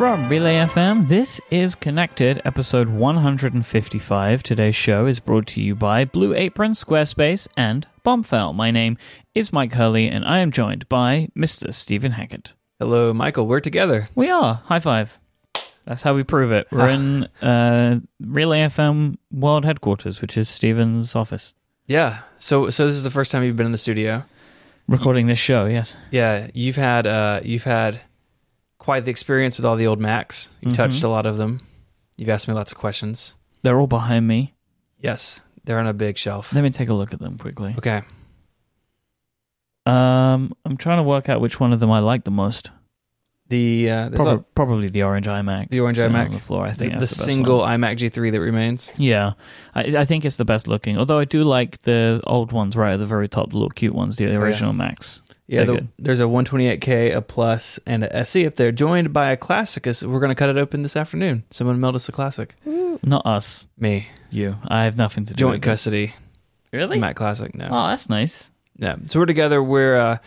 From Relay FM, this is Connected, episode 155. Today's show is brought to you by Blue Apron, Squarespace, and Bombfell. My name is Myke Hurley, and I am joined by Mr. Stephen Hackett. Hello, Michael. We're together. We are. High five. That's how we prove it. We're in uh, Relay FM World Headquarters, which is Stephen's office. Yeah. So, so this is the first time you've been in the studio. Recording this show, yes. Yeah, you've had uh, you've had quite the experience with all the old Macs. You've touched a lot of them. You've asked me lots of questions. They're all behind me. Yes, they're on a big shelf. Let me take a look at them quickly. Okay. Um, I'm trying to work out which one of them I like the most. The uh, Prob- a, probably the orange iMac. The orange iMac. on the floor. I think the the, best single one. iMac G3 that remains. Yeah, I, I think it's the best looking. Although I do like the old ones right at the very top, the little cute ones, the original Macs. Yeah, the, there's a 128K, a Plus, and a SE up there, joined by a Classic. As We're going to cut it open this afternoon. Someone mailed us a Classic. Not us, Me, you. I have nothing to do. joint with this. custody. Really? Mac Classic. No. Oh, that's nice. Yeah. So we're together. We're uh,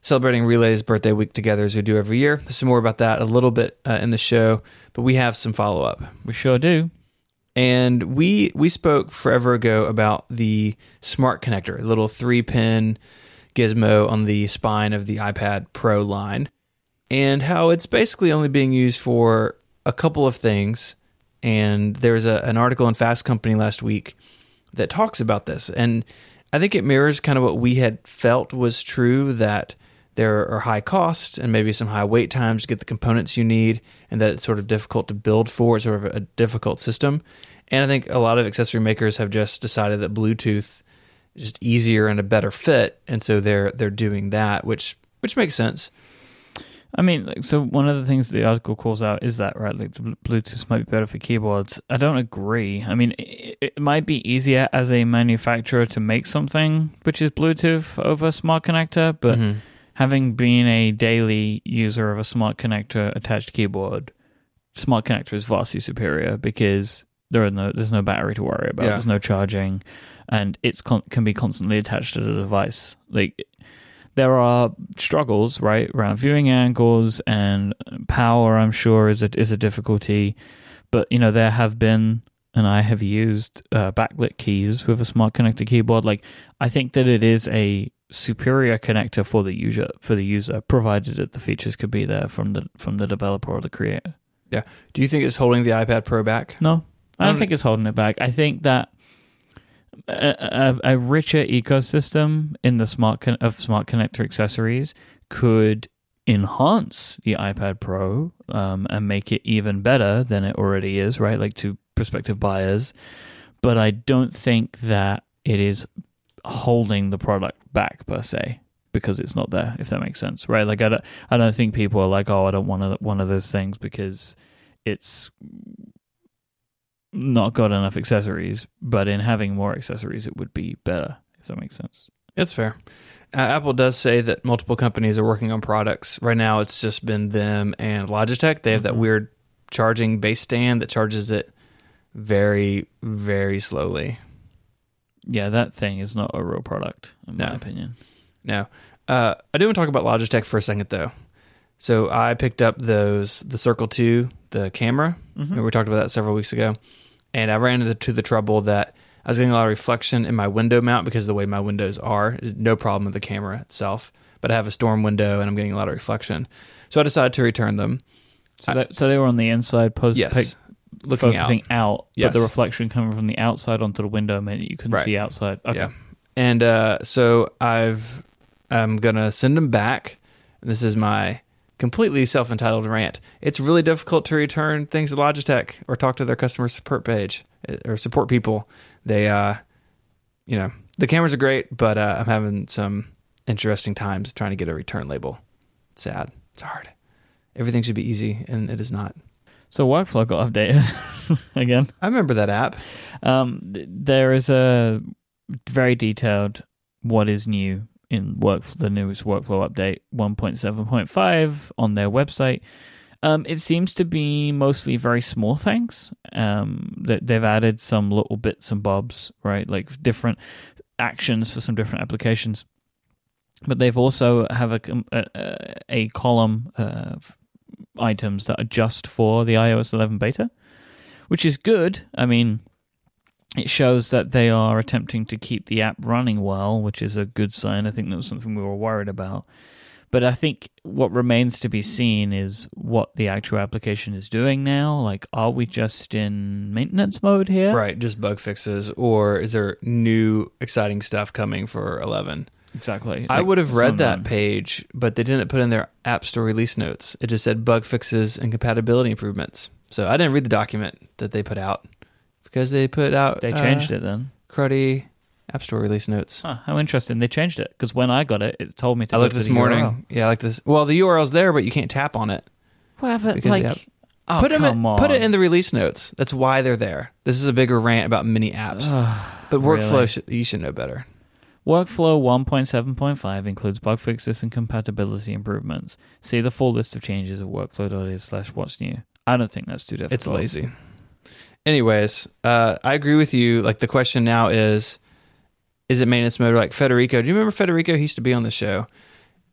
celebrating Relay's birthday week together as we do every year. There's some more about that a little bit uh, in the show, but we have some follow up. We sure do. And we we spoke forever ago about the smart connector, a little three pin gizmo on the spine of the iPad Pro line, and how it's basically only being used for a couple of things. And there's a, an article in Fast Company last week that talks about this. And I think it mirrors kind of what we had felt was true that there are high costs and maybe some high wait times to get the components you need, and that it's sort of difficult to build for. It's sort of a difficult system. And I think a lot of accessory makers have just decided that Bluetooth just easier and a better fit, and so they're they're doing that, which which makes sense. I mean, like, so one of the things the article calls out is that right, like the Bluetooth might be better for keyboards. I don't agree. I mean, it, it might be easier as a manufacturer to make something which is Bluetooth over smart connector, but Mhm. having been a daily user of a smart connector attached keyboard, smart connector is vastly superior because there are no there's no battery to worry about. Yeah. There's no charging, and it's con- can be constantly attached to the device. Like there are struggles right around viewing angles and power. I'm sure is a is a difficulty, but you know there have been. And I have used uh, backlit keys with a smart connector keyboard. Like, I think that it is a superior connector for the user for the user, provided that the features could be there from the from the developer or the creator. Yeah. Do you think it's holding the iPad Pro back? No, I don't Um, think it's holding it back. I think that a, a, a richer ecosystem in the smart con- of smart connector accessories could enhance the iPad Pro um, and make it even better than it already is, right? Like to prospective buyers. But I don't think that it is holding the product back per se because it's not there. If that makes sense, right? Like I don't, I don't think people are like, oh, I don't want one of those things because it's not got enough accessories, but in having more accessories, it would be better, if that makes sense. It's fair. Uh, Apple does say that multiple companies are working on products. Right now, it's just been them and Logitech. They have that Mhm. weird charging base stand that charges it very, very slowly. Yeah, that thing is not a real product, in my opinion. No, uh, I do want to talk about Logitech for a second, though. So I picked up those the Circle Two, the camera. Mhm. We talked about that several weeks ago, and I ran into the trouble that I was getting a lot of reflection in my window mount because of the way my windows are. No problem with the camera itself, but I have a storm window and I'm getting a lot of reflection. So I decided to return them. So, that, so they were on the inside, post, Yes, looking out. focusing out, but the reflection coming from the outside onto the window meant you couldn't Right. see outside. Okay. Yeah. And uh, so I've I'm gonna send them back. This is my completely self entitled rant. It's really difficult to return things to Logitech or talk to their customer support page uh, or support people. They uh, you know, the cameras are great, but uh, I'm having some interesting times trying to get a return label. It's sad. It's hard. Everything should be easy, and it is not. So workflow got updated again. I remember that app. Um, th- there is a very detailed what is new in work the newest workflow update 1.7.5 on their website. Um, it seems to be mostly very small things. Um, that they've added some little bits and bobs, right? Like different actions for some different applications. But they've also have a a, a- a column of items that are just for the iOS 11 beta, which is good. I mean, it shows that they are attempting to keep the app running well, which is a good sign. I think that was something we were worried about. But I think what remains to be seen is what the actual application is doing now. Like, are we just in maintenance mode here? Right, just bug fixes, or is there new exciting stuff coming for 11? Exactly. I Like, would have read that page, but they didn't put in their App Store release notes. It just said bug fixes and compatibility improvements. So I didn't read the document that they put out because they put out They uh, changed it then. cruddy App Store release notes. Huh, how interesting. They changed it because when I got it, it told me to I looked this morning. URL. Yeah, I like this. Well, the URL's there, but you can't tap on it. Well, but Because like, oh, put 'em in- on. put it in the release notes. That's why they're there. This is a bigger rant about mini apps. but workflow, really? should, you should know better. Workflow 1.7.5 includes bug fixes and compatibility improvements. See the full list of changes at workflow.is slash what's new. I don't think that's too difficult. It's lazy. Anyways, uh, I agree with you. Like the question now is, is it maintenance mode? Like Federico, do you remember Federico? He used to be on the show.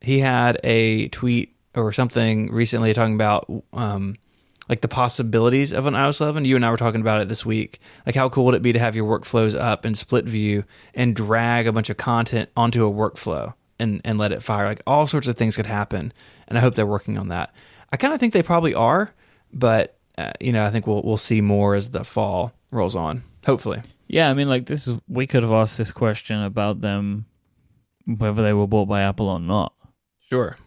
He had a tweet or something recently talking about um, like the possibilities of an iOS 11. You and I were talking about it this week. Like how cool would it be to have your workflows up in split view and drag a bunch of content onto a workflow and and let it fire? Like all sorts of things could happen. And I hope they're working on that. I kind of think they probably are, but uh, you know, I think we'll we'll see more as the fall rolls on. Hopefully. Yeah, I mean, like this is we could have asked this question about them whether they were bought by Apple or not, Sure.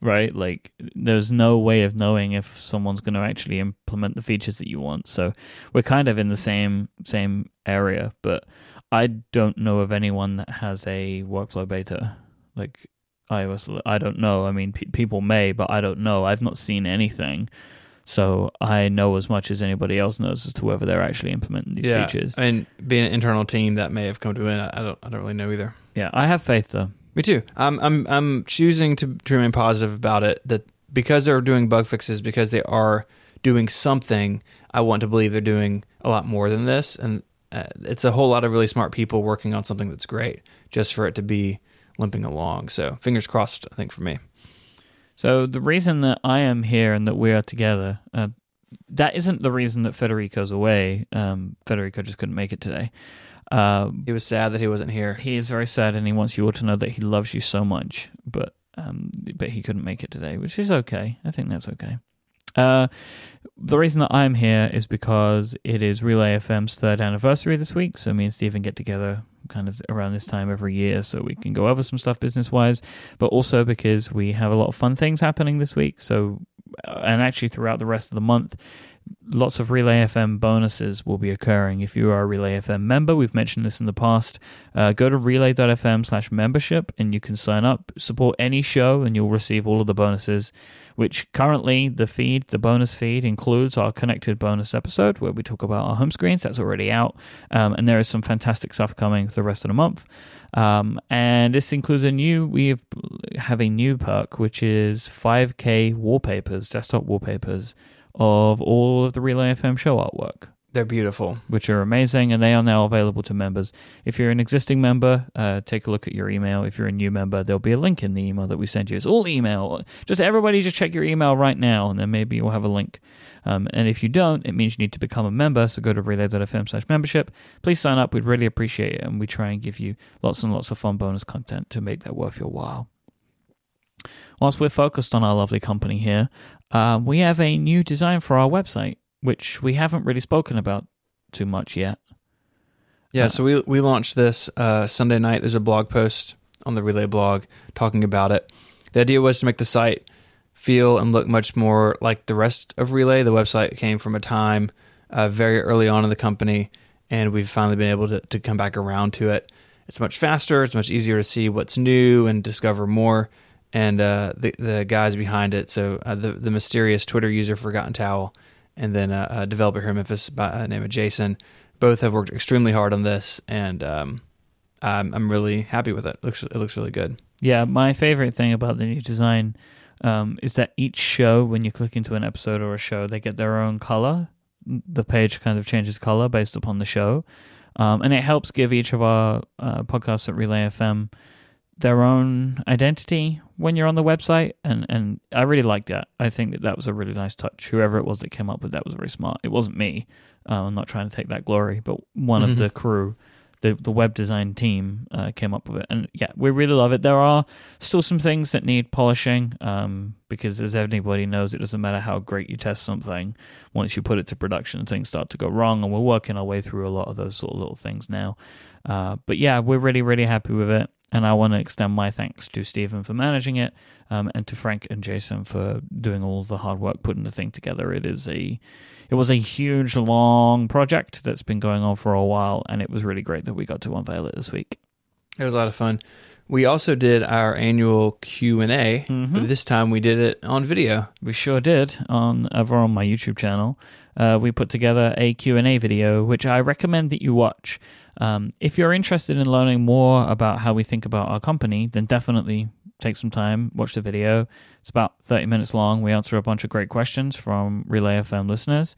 right? Like there's no way of knowing if someone's going to actually implement the features that you want. So we're kind of in the same same area, but I don't know of anyone that has a workflow beta like iOS. I don't know. I mean, pe- people may, but I don't know. I've not seen anything. So I know as much as anybody else knows as to whether they're actually implementing these yeah. features. And being an internal team that may have come to an end, I don't I don't really know either. Yeah, I have faith though. Me too. I'm I'm I'm choosing to, to remain positive about it. That because they're doing bug fixes, because they are doing something, I want to believe they're doing a lot more than this. And uh, it's a whole lot of really smart people working on something that's great, just for it to be limping along. So fingers crossed. I think for me. So the reason that I am here and that we are together, uh, that isn't the reason that Federico's away. Um, Federico just couldn't make it today. Um, He was sad that he wasn't here. he is very sad, and he wants you all to know that he loves you so much. But um, but he couldn't make it today, which is okay. I think that's okay. Uh, the reason that I'm here is because it is Relay FM's third anniversary this week. So me and Stephen get together kind of around this time every year so we can go over some stuff business wise, but also because we have a lot of fun things happening this week. So, uh, and actually throughout the rest of the month, lots of Relay FM bonuses will be occurring. If you are a Relay FM member, we've mentioned this in the past, uh, go to relay.fm slash membership and you can sign up, support any show, and you'll receive all of the bonuses. Which currently the feed, the bonus feed, includes our connected bonus episode where we talk about our home screens. That's already out, um, and there is some fantastic stuff coming for the rest of the month. Um, and this includes a new, we have, have a new perk, which is 5K wallpapers, desktop wallpapers of all of the Relay FM show artwork, They're beautiful. which are amazing, and they are now available to members. If you're an existing member, uh, take a look at your email. If you're a new member, there'll be a link in the email that we send you. It's all email. Just everybody, just check your email right now, and then maybe you'll have a link. Um, and if you don't, it means you need to become a member. So go to relay.fm slash membership. Please sign up. We'd really appreciate it, and we try and give you lots and lots of fun bonus content to make that worth your while. Whilst we're focused on our lovely company here, uh, we have a new design for our website, which we haven't really spoken about too much yet. Yeah, Uh, so we we launched this uh, Sunday night. There's a blog post on the Relay blog talking about it. The idea was to make the site feel and look much more like the rest of Relay. The website came from a time uh, very early on in the company, and we've finally been able to, to come back around to it. It's much faster. It's much easier to see what's new and discover more. And uh, the the guys behind it, so uh, the the mysterious Twitter user Forgotten Towel, and then uh, a developer here in Memphis by the name of Jason, both have worked extremely hard on this, and um, I'm I'm really happy with it. it. Looks it looks really good. Yeah, my favorite thing about the new design um, is that each show, when you click into an episode or a show, they get their own color. The page kind of changes color based upon the show, um, and it helps give each of our uh, podcasts at Relay FM their own identity when you're on the website, and and I really liked that. I think that that was a really nice touch. Whoever it was that came up with that was very smart. It wasn't me. Uh, I'm not trying to take that glory, but one Mhm. of the crew, the the web design team, uh, came up with it, and yeah, we really love it. There are still some things that need polishing, um, because as anybody knows, it doesn't matter how great you test something. Once you put it to production, things start to go wrong, and we're working our way through a lot of those sort of little things now. Uh, but yeah, we're really, really happy with it. And I want to extend my thanks to Stephen for managing it, um, and to Frank and Jason for doing all the hard work putting the thing together. It is a, it was a huge, long project that's been going on for a while, and it was really great that we got to unveil it this week. It was a lot of fun. We also did our annual Q and A, Mhm. but this time we did it on video. We sure did on over on my YouTube channel. Uh, we put together a Q&A video, which I recommend that you watch. Um, if you're interested in learning more about how we think about our company, then definitely take some time, watch the video. It's about 30 minutes long. We answer a bunch of great questions from Relay FM listeners.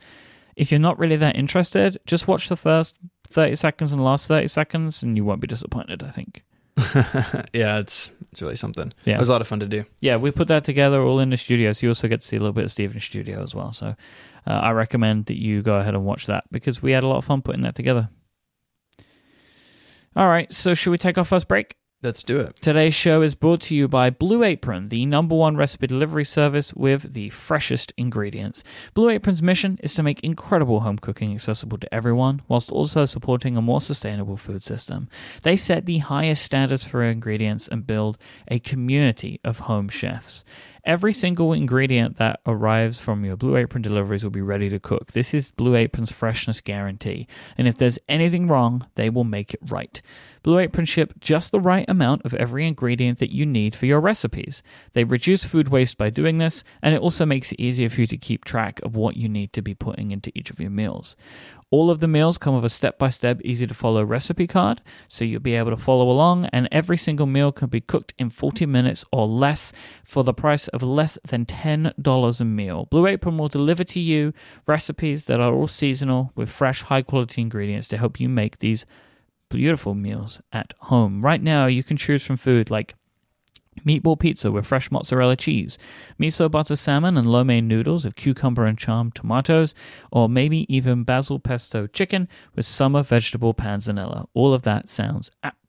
If you're not really that interested, just watch the first 30 seconds and the last 30 seconds, and you won't be disappointed, I think. yeah, it's it's really something. Yeah. It was a lot of fun to do. yeah, we put that together all in the studio, so you also get to see a little bit of Stephen's studio as well. So uh, I recommend that you go ahead and watch that because we had a lot of fun putting that together. All right, so should we take our first break? Let's do it. Today's show is brought to you by Blue Apron, the number one recipe delivery service with the freshest ingredients. Blue Apron's mission is to make incredible home cooking accessible to everyone, whilst also supporting a more sustainable food system. They set the highest standards for ingredients and build a community of home chefs. Every single ingredient that arrives from your Blue Apron deliveries will be ready to cook. This is Blue Apron's freshness guarantee. And if there's anything wrong, they will make it right. Blue Apron ship just the right amount of every ingredient that you need for your recipes. They reduce food waste by doing this, and it also makes it easier for you to keep track of what you need to be putting into each of your meals. All of the meals come with a step by step, easy to follow recipe card, so you'll be able to follow along, and every single meal can be cooked in 40 minutes or less for the price of less than $10 a meal. Blue Apron will deliver to you recipes that are all seasonal with fresh, high quality ingredients to help you make these beautiful meals at home. Right now, you can choose from food like meatball pizza with fresh mozzarella cheese, miso butter salmon and lo mein noodles with cucumber and charmed tomatoes, or maybe even basil pesto chicken with summer vegetable panzanella. All of that sounds absolutely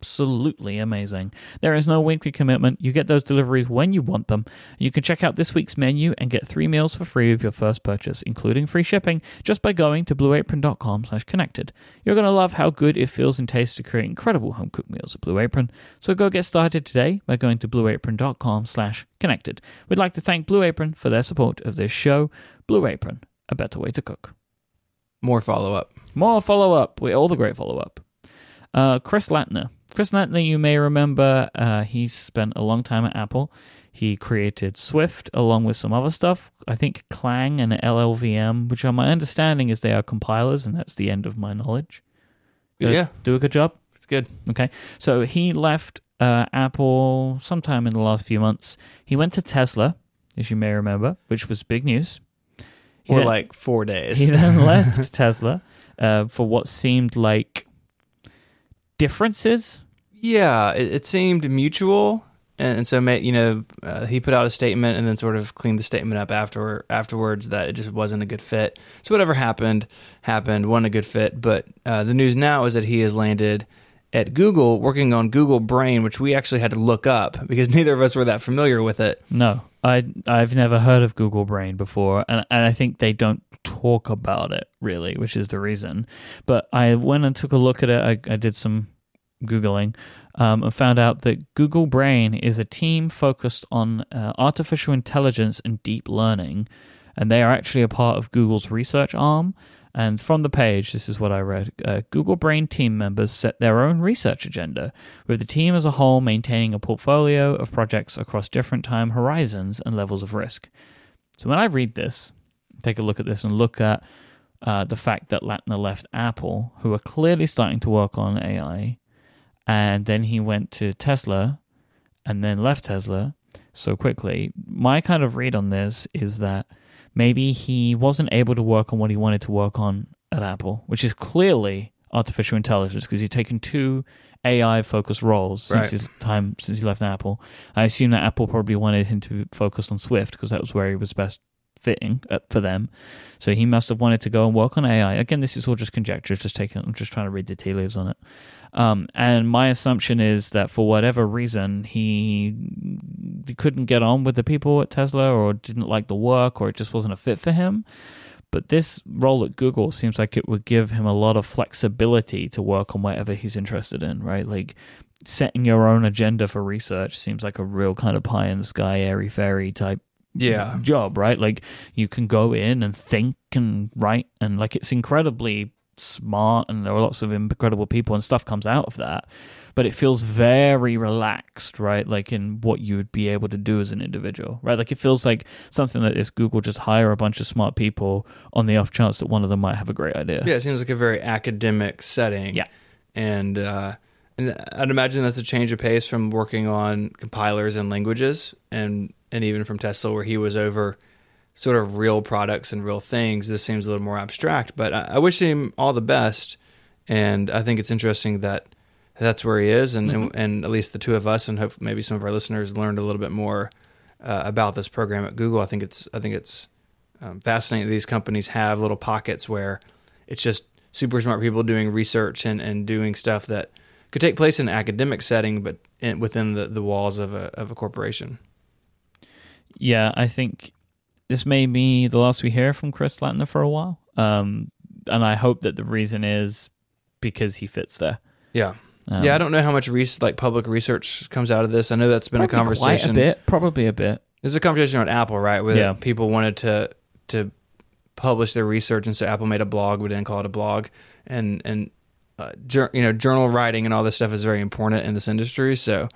amazing. There is no weekly commitment. You get those deliveries when you want them. You can check out this week's menu and get three meals for free with your first purchase, including free shipping, just by going to blueapron.com slash connected. You're going to love how good it feels and tastes to create incredible home cooked meals at Blue Apron. So go get started today by going to blueapron.com slash connected. We'd like to thank Blue Apron for their support of this show. Blue Apron, a better way to cook. More follow up. More follow up. We all the great follow up. Uh, Chris Lattner. Chris Lattner, you may remember, uh, he spent a long time at Apple. He created Swift along with some other stuff. I think Clang and LLVM, which are my understanding is they are compilers, and that's the end of my knowledge. Did Yeah, Do a good job. it's good. Okay. So he left uh, Apple sometime in the last few months. He went to Tesla, as you may remember, which was big news. He Or then- like four days. he then left Tesla uh, for what seemed like differences. Yeah, it, it seemed mutual, and, and so you know uh, he put out a statement and then sort of cleaned the statement up after afterwards that it just wasn't a good fit. So whatever happened happened, wasn't a good fit. But uh, the news now is that he has landed at Google working on Google Brain, which we actually had to look up because neither of us were that familiar with it. No, I I've never heard of Google Brain before, and and I think they don't talk about it really, which is the reason. But I went and took a look at it. I, I did some googling um, and found out that Google Brain is a team focused on uh, artificial intelligence and deep learning, and they are actually a part of Google's research arm. And from the page, this is what I read uh, Google Brain team members set their own research agenda, with the team as a whole maintaining a portfolio of projects across different time horizons and levels of risk. So when I read this, take a look at this and look at uh, the fact that Lattner left Apple, who are clearly starting to work on AI, and then he went to Tesla and then left Tesla so quickly. My kind of read on this is that maybe he wasn't able to work on what he wanted to work on at Apple, which is clearly artificial intelligence because he's taken two AI focused roles since his time since he left Apple. I assume that Apple probably wanted him to focus on Swift because that was where he was best fitting uh, for them. So he must have wanted to go and work on AI. Again, this is all just conjecture. Just taking, I'm just trying to read the tea leaves on it. Um, and my assumption is that for whatever reason, he couldn't get on with the people at Tesla, or didn't like the work, or it just wasn't a fit for him. But this role at Google seems like it would give him a lot of flexibility to work on whatever he's interested in, right? Like setting your own agenda for research seems like a real kind of pie in the sky, airy fairy type Yeah. job, right? Like you can go in and think and write, and like it's incredibly smart, and there are lots of incredible people, and stuff comes out of that. But it feels very relaxed, right? Like in what you would be able to do as an individual, right? Like it feels like something that is Google just hire a bunch of smart people on the off chance that one of them might have a great idea. Yeah, it seems like a very academic setting. Yeah. And uh, and I'd imagine that's a change of pace from working on compilers and languages and and even from Tesla where he was over sort of real products and real things. This seems a little more abstract, but I, I wish him all the best. And I think it's interesting that that's where he is, and, and, and at least the two of us, and hope maybe some of our listeners learned a little bit more uh, about this program at Google. I think it's I think it's um, fascinating that these companies have little pockets where it's just super smart people doing research and, and doing stuff that could take place in an academic setting, but in, within the, the walls of a of a corporation. Yeah, I think this may be the last we hear from Chris Lattner for a while. Um, and I hope that the reason is because he fits there. Yeah. Um, yeah, I don't know how much res- like public research comes out of this. I know that's been a conversation. Quite a bit, probably a bit. There's a conversation on Apple, right? Where Yeah. people wanted to to publish their research, and so Apple made a blog, but didn't call it a blog. And and uh, you know, journal writing and all this stuff is very important in this industry. So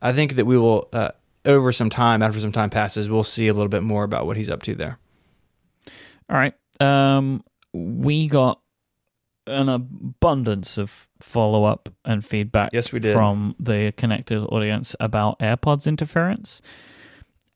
I think that we will, uh, over some time, after some time passes, we'll see a little bit more about what he's up to there. All right. Um, we got an abundance of follow up and feedback Yes, we did. from the connected audience about AirPods interference.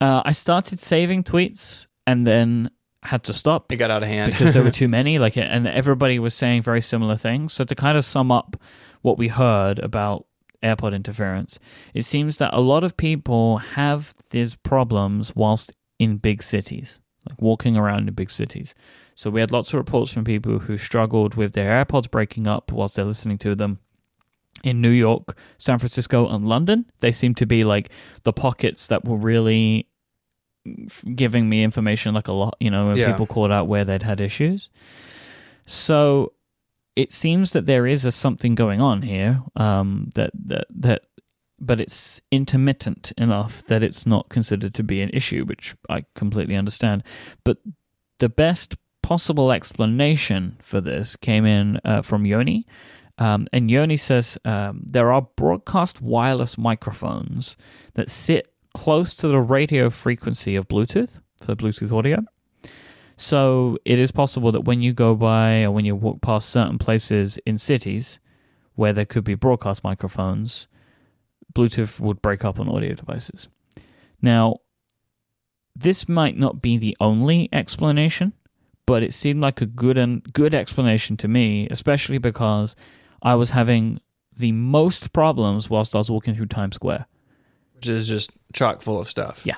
Uh, I started saving tweets and then had to stop It got out of hand because there were too many. Like, and everybody was saying very similar things. So to kind of sum up what we heard about AirPod interference, it seems that a lot of people have these problems whilst in big cities, like walking around in big cities. So we had lots of reports from people who struggled with their AirPods breaking up whilst they're listening to them. In New York, San Francisco, and London, they seem to be like the pockets that were really giving me information like a lot, you know, when Yeah. people called out where they'd had issues. So it seems that there is a something going on here um, that that that, but it's intermittent enough that it's not considered to be an issue, which I completely understand. But the best possible explanation for this came in uh, from Yoni. Um, and Yoni says um, there are broadcast wireless microphones that sit close to the radio frequency of Bluetooth for Bluetooth audio. So it is possible that when you go by or when you walk past certain places in cities where there could be broadcast microphones, Bluetooth would break up on audio devices. Now, this might not be the only explanation, but it seemed like a good and good explanation to me, especially because I was having the most problems whilst I was walking through Times Square. which is just chock full of stuff. Yeah.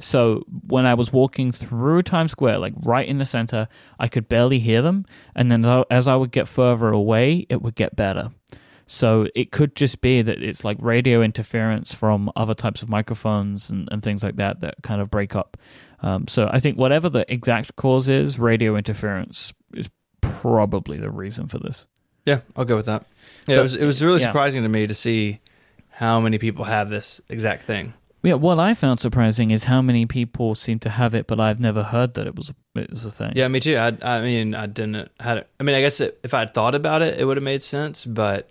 So when I was walking through Times Square, like right in the center, I could barely hear them. And then as I would get further away, it would get better. So it could just be that it's like radio interference from other types of microphones and, and things like that that kind of break up. Um, so I think whatever the exact cause is, radio interference is probably the reason for this. Yeah, I'll go with that. Yeah, it was it was really yeah. surprising to me to see how many people have this exact thing. Yeah, what I found surprising is how many people seem to have it, but I've never heard that it was a, it was a thing. Yeah, me too. I, I mean, I didn't had. It. I mean, I guess it, if I had thought about it, it would have made sense. But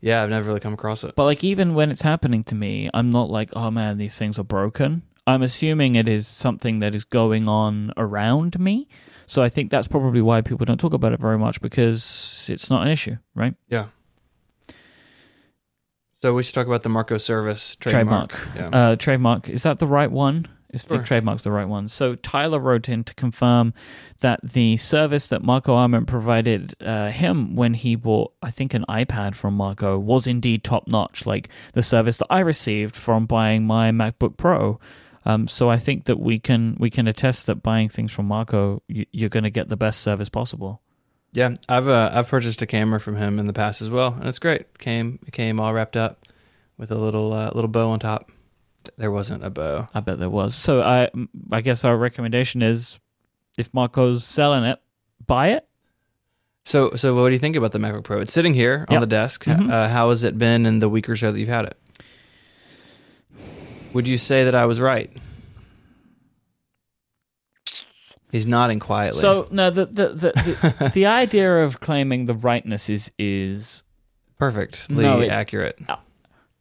yeah, I've never really come across it. But like even when it's happening to me, I'm not like, oh man, these things are broken. I'm assuming it is something that is going on around me. So I think that's probably why people don't talk about it very much because it's not an issue, right? Yeah. So we should talk about the Marco Service trademark. Trademark. Yeah. Uh, trademark. Is that the right one? Is Sure. the trademark's the right one. So Tyler wrote in to confirm that the service that Marco Arment provided uh, him when he bought, I think, an iPad from Marco was indeed top notch, like the service that I received from buying my MacBook Pro. Um, so I think that we can we can attest that buying things from Marco, you, you're going to get the best service possible. Yeah, I've uh, I've purchased a camera from him in the past as well, and it's great. came it came all wrapped up with a little uh, little bow on top. There wasn't a bow. I bet there was. So I I guess our recommendation is, if Marco's selling it, buy it. So so what do you think about the MacBook Pro? It's sitting here on Yep. the desk. Mhm. Uh, how has it been in the week or so that you've had it? Would you say that I was right? He's nodding quietly. So no, the the the, the, the idea of claiming the rightness is is perfectly No, accurate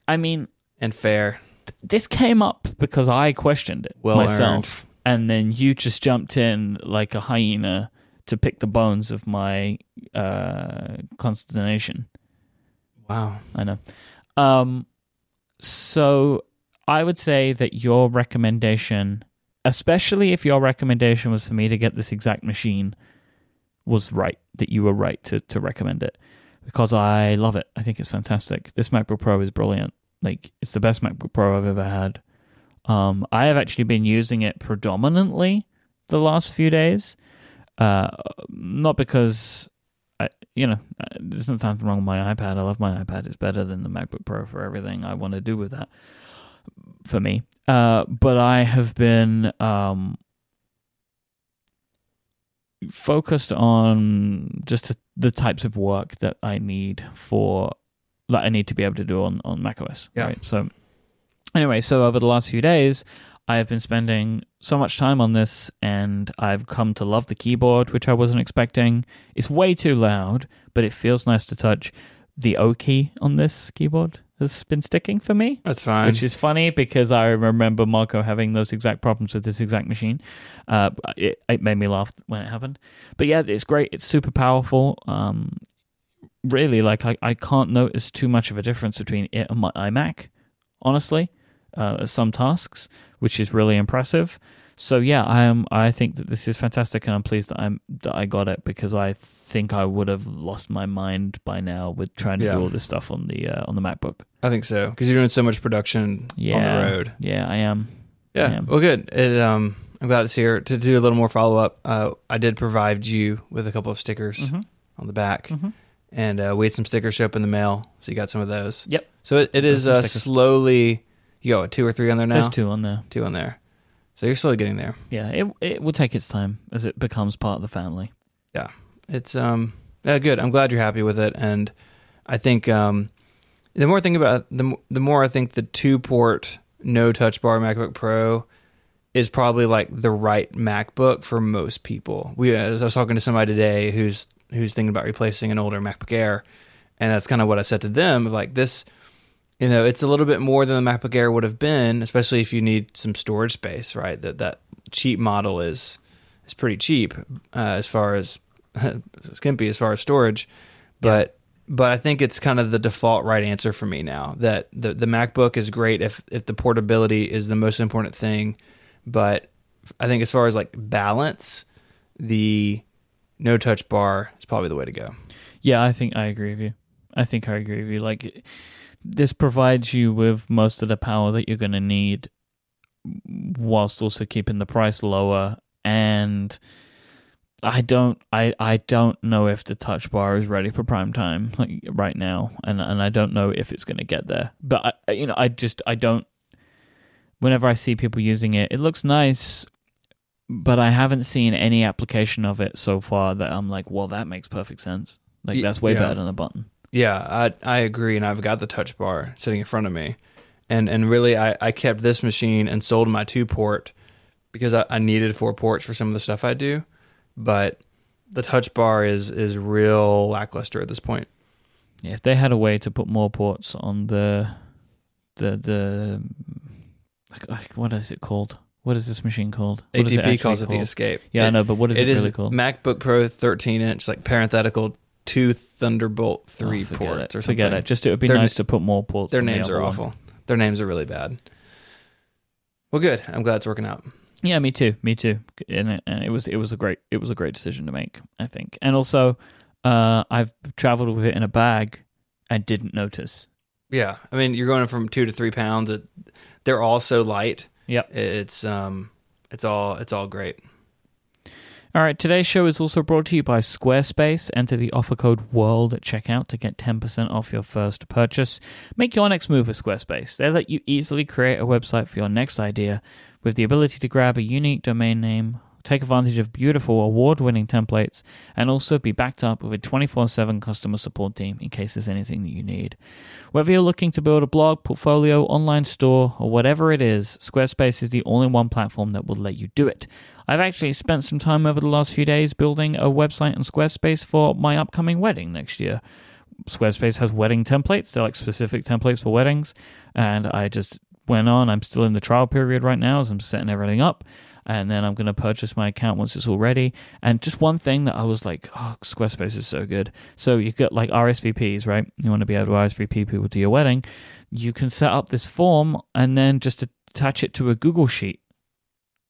I mean and fair. this came up because I questioned it Well myself, and then you just jumped in like a hyena to pick the bones of my uh, consternation. Wow. I know. Um, so I would say that your recommendation, especially if your recommendation was for me to get this exact machine, was right. That you were right to to recommend it because I love it. I think it's fantastic. This MacBook Pro is brilliant. Like it's the best MacBook Pro I've ever had. Um, I have actually been using it predominantly the last few days. Uh, not because I, you know, uh, there's nothing wrong with my iPad. I love my iPad. It's better than the MacBook Pro for everything I want to do with that. For me, uh, but I have been um, focused on just the types of work that I need for that I need to be able to do on on macOS. Yeah. Right. So anyway, so over the last few days, I have been spending so much time on this, and I've come to love the keyboard, which I wasn't expecting. It's way too loud, but it feels nice to touch. The O key on this keyboard has been sticking for me, That's fine. which is funny because I remember Marco having those exact problems with this exact machine. Uh, it, it made me laugh when it happened. But yeah, it's great. It's super powerful. Um, really, like I, I can't notice too much of a difference between it and my iMac, honestly, uh, some tasks, which is really impressive. So yeah, I am. I think that this is fantastic, and I'm pleased that I'm that I got it because I think I would have lost my mind by now with trying to Yeah. do all this stuff on the uh, on the MacBook. I think so because you're doing so much production Yeah, on the road. Yeah, I am. Yeah. Yeah. Well, good. It, um, I'm glad it's here to do a little more follow up. Uh, I did provide you with a couple of stickers Mhm. on the back, Mhm. and uh, we had some stickers show up in the mail, so you got some of those. Yep. So it, it is uh, slowly. You got what, two or three on there now. There's two on there. Two on there. So you're slowly getting there. Yeah, it it will take its time as it becomes part of the family. Yeah, it's um yeah, good. I'm glad you're happy with it, and I think um the more I think about it, the the more I think the two port no touch bar MacBook Pro is probably like the right MacBook for most people. We as I was talking to somebody today who's who's thinking about replacing an older MacBook Air, and that's kind of what I said to them. Like this, you know, it's a little bit more than the MacBook Air would have been, especially if you need some storage space, right? That that cheap model is is pretty cheap uh, as far as skimpy as far as storage, but but I think it's kind of the default right answer for me now. That the the MacBook is great if if the portability is the most important thing, but I think as far as like balance, the no touch bar is probably the way to go. Yeah, I think I agree with you. I think I agree with you. Like this provides you with most of the power that you're going to need whilst also keeping the price lower and I don't I, I don't know if the touch bar is ready for prime time like right now and and I don't know if it's going to get there. But I, you know I just I don't whenever I see people using it it looks nice but I haven't seen any application of it so far that I'm like, well, that makes perfect sense. Like that's way yeah. better than a button. Yeah, I I agree, and I've got the touch bar sitting in front of me, and and really I, I kept this machine and sold my two port because I, I needed four ports for some of the stuff I do, but the touch bar is is real lackluster at this point. Yeah, if they had a way to put more ports on the the the like, what is it called? What is this machine called? What ATP actually calls it the? Escape. Yeah, I know, but what is it, it is really called? MacBook Pro 13 inch, like parenthetical two Thunderbolt Oh, three forget ports it. or something. Forget it. Just it would be Their nice to put more ports. Their the names other are one. awful. Their names are really bad. Well, good. I'm glad it's working out. Yeah, me too. Me too. And it, and it was it was a great it was a great decision to make. I think, and also, uh, I've traveled with it in a bag and didn't notice. Yeah, I mean, you're going from two to three pounds. It, they're all so light. Yep. It's um, it's all it's all great. All right, today's show is also brought to you by Squarespace. Enter the offer code WORLD at checkout to get 10% off your first purchase. Make your next move with Squarespace. They let you easily create a website for your next idea with the ability to grab a unique domain name, take advantage of beautiful award winning templates, and also be backed up with a 24 7 customer support team in case there's anything that you need. Whether you're looking to build a blog, portfolio, online store, or whatever it is, Squarespace is the in one platform that will let you do it. I've actually spent some time over the last few days building a website in Squarespace for my upcoming wedding next year. Squarespace has wedding templates, they're like specific templates for weddings, and I just went on. I'm still in the trial period right now as I'm setting everything up and then I'm going to purchase my account once it's all ready. And just one thing that I was like, oh, Squarespace is so good. So you get like RSVPs, right? You want to be able to RSVP people to your wedding. You can set up this form and then just attach it to a Google Sheet.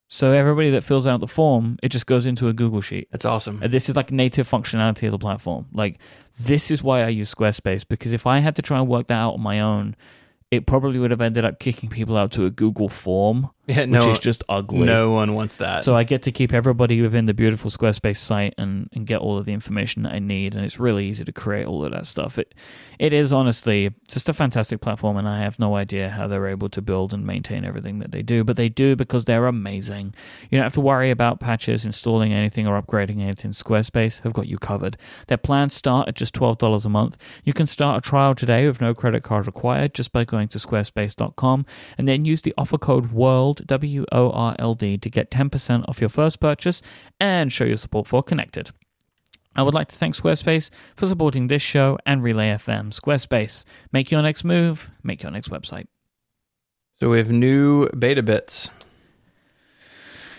So everybody that fills out the form, it just goes into a Google Sheet. That's awesome. And This is like native functionality of the platform. Like this is why I use Squarespace because if I had to try and work that out on my own, it probably would have ended up kicking people out to a Google form, Yeah, which no, is just ugly. no one wants that. So I get to keep everybody within the beautiful Squarespace site and, and get all of the information that I need, and it's really easy to create all of that stuff. It it is honestly just a fantastic platform, and I have no idea how they're able to build and maintain everything that they do, but they do because they're amazing. You don't have to worry about patches, installing anything, or upgrading anything. Squarespace have got you covered. Their plans start at just twelve dollars a month. You can start a trial today with no credit card required just by going to squarespace.com and then use the offer code WORLD W O R L D to get 10% off your first purchase and show your support for Connected. I would like to thank Squarespace for supporting this show and Relay FM. Squarespace, make your next move, make your next website. so we have new beta bits.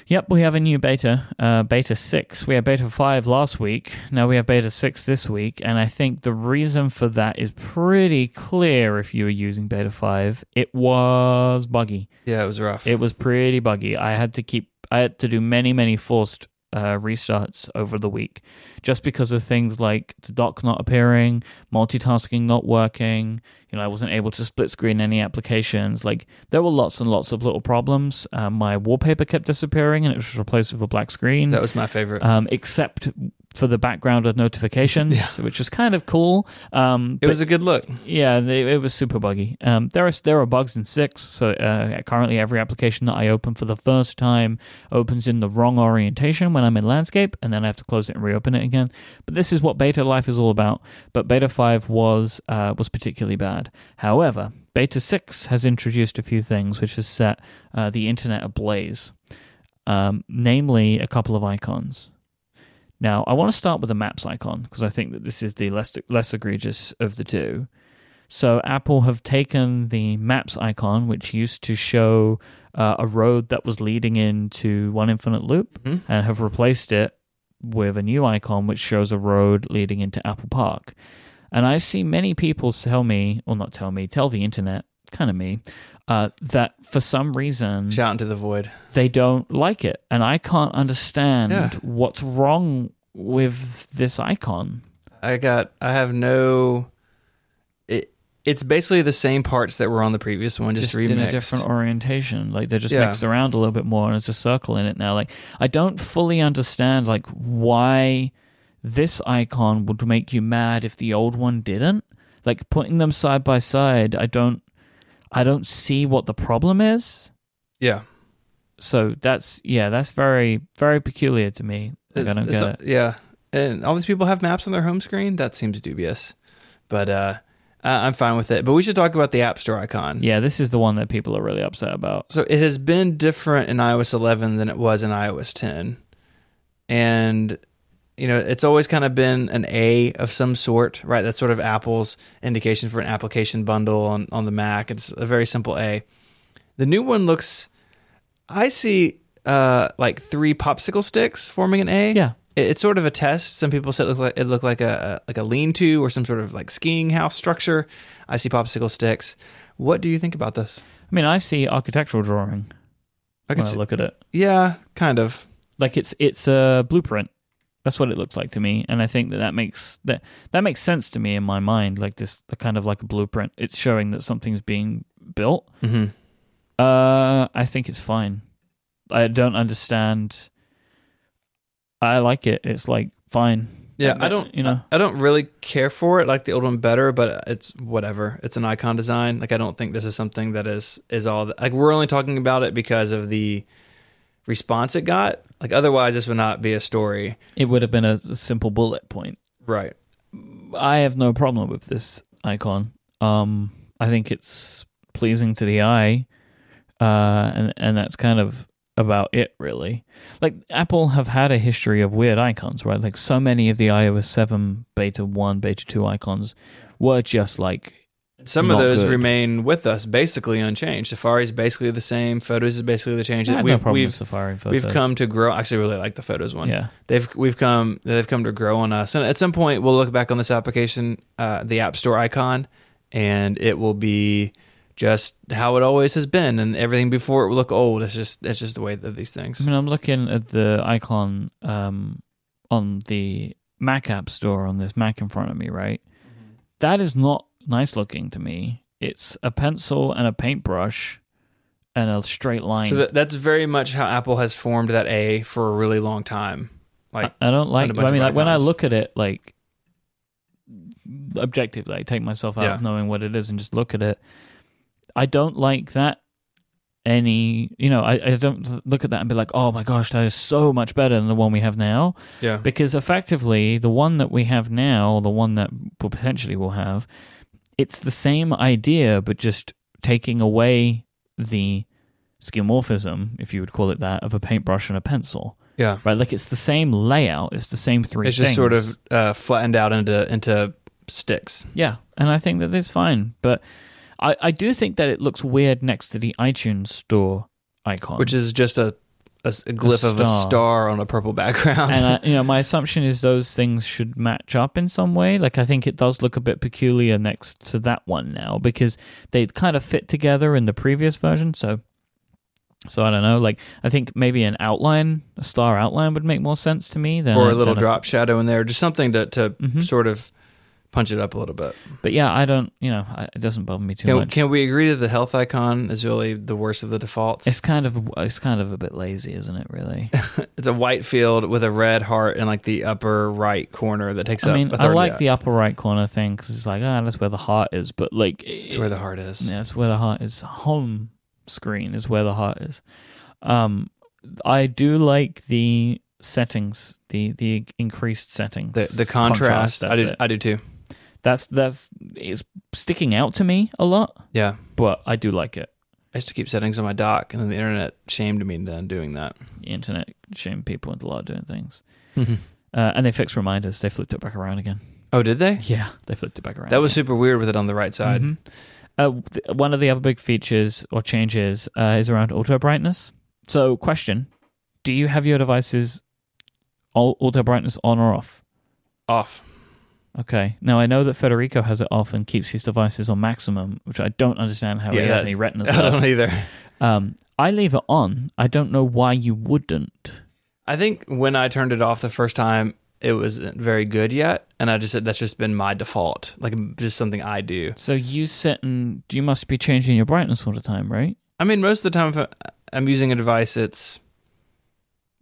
Yep, we have a new beta, uh, beta 6. We had beta 5 last week. Now we have beta 6 this week. And I think the reason for that is pretty clear if you were using beta 5. It was buggy. Yeah, it was rough. It was pretty buggy. I had to keep, I had to do many, many forced uh, restarts over the week just because of things like the dock not appearing, multitasking not working. You know, I wasn't able to split screen any applications. Like, there were lots and lots of little problems. Um, my wallpaper kept disappearing and it was replaced with a black screen that was my favorite. um, except for the background of notifications, which was kind of cool. Um, it but- was a good look. yeah, they, it was super buggy. Um, there are there are bugs in six. So uh, currently, every application that I open for the first time opens in the wrong orientation when I'm in landscape, and then I have to close it and reopen it again. But this is what beta life is all about. But beta five was uh, was particularly bad. However, beta six has introduced a few things which has set uh, the internet ablaze. Um, namely, a couple of icons. Now, I want to start with the maps icon because I think that this is the less less egregious of the two. So Apple have taken the maps icon, which used to show uh, a road that was leading into one infinite loop, Mhm. and have replaced it with a new icon which shows a road leading into Apple Park. And I see many people tell me, or not tell me, tell the internet, kind of me, uh, that for some reason Shout into the void. they don't like it, and I can't understand Yeah. what's wrong with this icon. I got. I have no. It. It's basically the same parts that were on the previous one, just, just in a different orientation. Like they're just Yeah. mixed around a little bit more, and there's a circle in it now. Like I don't fully understand like why this icon would make you mad if the old one didn't. Like putting them side by side, I don't, I don't see what the problem is. yeah. So that's yeah, that's very very peculiar to me. Like, I don't get a- it. Yeah, and all these people have maps on their home screen. That seems dubious, but uh, I'm fine with it. But we should talk about the App Store icon. Yeah, this is the one that people are really upset about. So it has been different in iOS 11 than it was in iOS 10, and you know it's always kind of been an A of some sort, right? That's sort of Apple's indication for an application bundle on on the Mac. It's a very simple A. The new one looks. I see uh, like three popsicle sticks forming an A. Yeah. It- it's sort of a test. Some people said it looked like, it looked like a like a lean-to or some sort of like skiing house structure. I see popsicle sticks. What do you think about this? I mean, I see architectural drawing. I can when I look at it. yeah, kind of. Like it's it's a blueprint. That's what it looks like to me, and I think that that makes that that makes sense to me in my mind. Like this, kind of like a blueprint. It's showing that something's being built. hmm Uh, I think it's fine. I don't understand. I like it. It's like fine. Yeah, I don't. You know, I don't really care for it. I like the old one better, but it's whatever. It's an icon design. Like I don't think this is something that is is all. That, like we're only talking about it because of the response it got. Like otherwise, this would not be a story. it would have been a, a simple bullet point. Right. I have no problem with this icon. Um, I think it's pleasing to the eye, uh, and and that's kind of about it, really. Like Apple have had a history of weird icons, right? Like so many of the iOS seven beta one, beta two icons were just like Some of those good. remain with us basically unchanged. Safari is basically the same. Photos is basically the change. I have we've no problem we've with Safari photos. we've come to grow. I actually really like the photos one. yeah. They've we've come they've come to grow on us, and at some point we'll look back on this application, uh, the App Store icon, and it will be just how it always has been, and everything before it will look old. It's just it's just the way of these things. I things. mean, I'm looking at the icon um, on the Mac App Store on this Mac in front of me, right? That is not nice looking to me. It's a pencil and a paintbrush and a straight line. So that, that's very much how Apple has formed that A for a really long time. Like I, I don't like. I mean, like when I look at it, like objectively, I take myself out Yeah. of knowing what it is and just look at it. I don't like that. Any, you know, I, I don't look at that and be like, oh my gosh, that is so much better than the one we have now. yeah, because effectively the one that we have now the one that potentially will have it's the same idea but just taking away the skeuomorphism if you would call it that of a paintbrush and a pencil. Yeah. right? Like it's the same layout. It's the same three It's just sort of uh, flattened out into into sticks. yeah. And i think that that's fine. But I, I do think that it looks weird next to the itunes store icon. Which is just a, a a glyph of a star. on a purple background. and I, you know my assumption is those things should match up in some way like i think it does look a bit peculiar next to that one now because they kind of fit together in the previous version so so i don't know like i think maybe an outline a star outline would make more sense to me than or a little drop shadow in there, just something to to Mhm. sort of punch it up a little bit. but yeah i don't you know I, it doesn't bother me too Can, much can we agree that the health icon is really the worst of the defaults? it's kind of it's kind of a bit lazy isn't it really It's a white field with a red heart in like the upper right corner that takes up. i up. mean i like the upper right corner thing because it's like ah that's where the heart is but like It's where the heart is. Yeah, it's where the heart is. Home screen is where the heart is. Um, I do like the settings, the the increased settings, The the contrast. I do it. I do too. That's that's it's sticking out to me a lot, Yeah. but I do like it. I used to keep settings on my dock, and then the internet shamed me into doing that. The internet shamed people into a lot of doing things, oh, uh, and they fixed reminders. They flipped it back around again. Oh, did they? Yeah, they flipped it back around. That was again. super weird with it on the right side. Mhm. Uh, th- one of the other big features or changes uh, is around auto brightness. So, question: Do you have your devices auto brightness on or off? Off. Okay. Now I know that Federico has it off and keeps his devices on maximum, which I don't understand how he has any that's- retina I don't either. Um, I leave it on. I don't know why you wouldn't. I think when I turned it off the first time, it wasn't very good yet, and I just said that's just been my default, like just something I do. So you sit and you must be changing your brightness all the time, right? I mean, most of the time, if I'm using a device, it's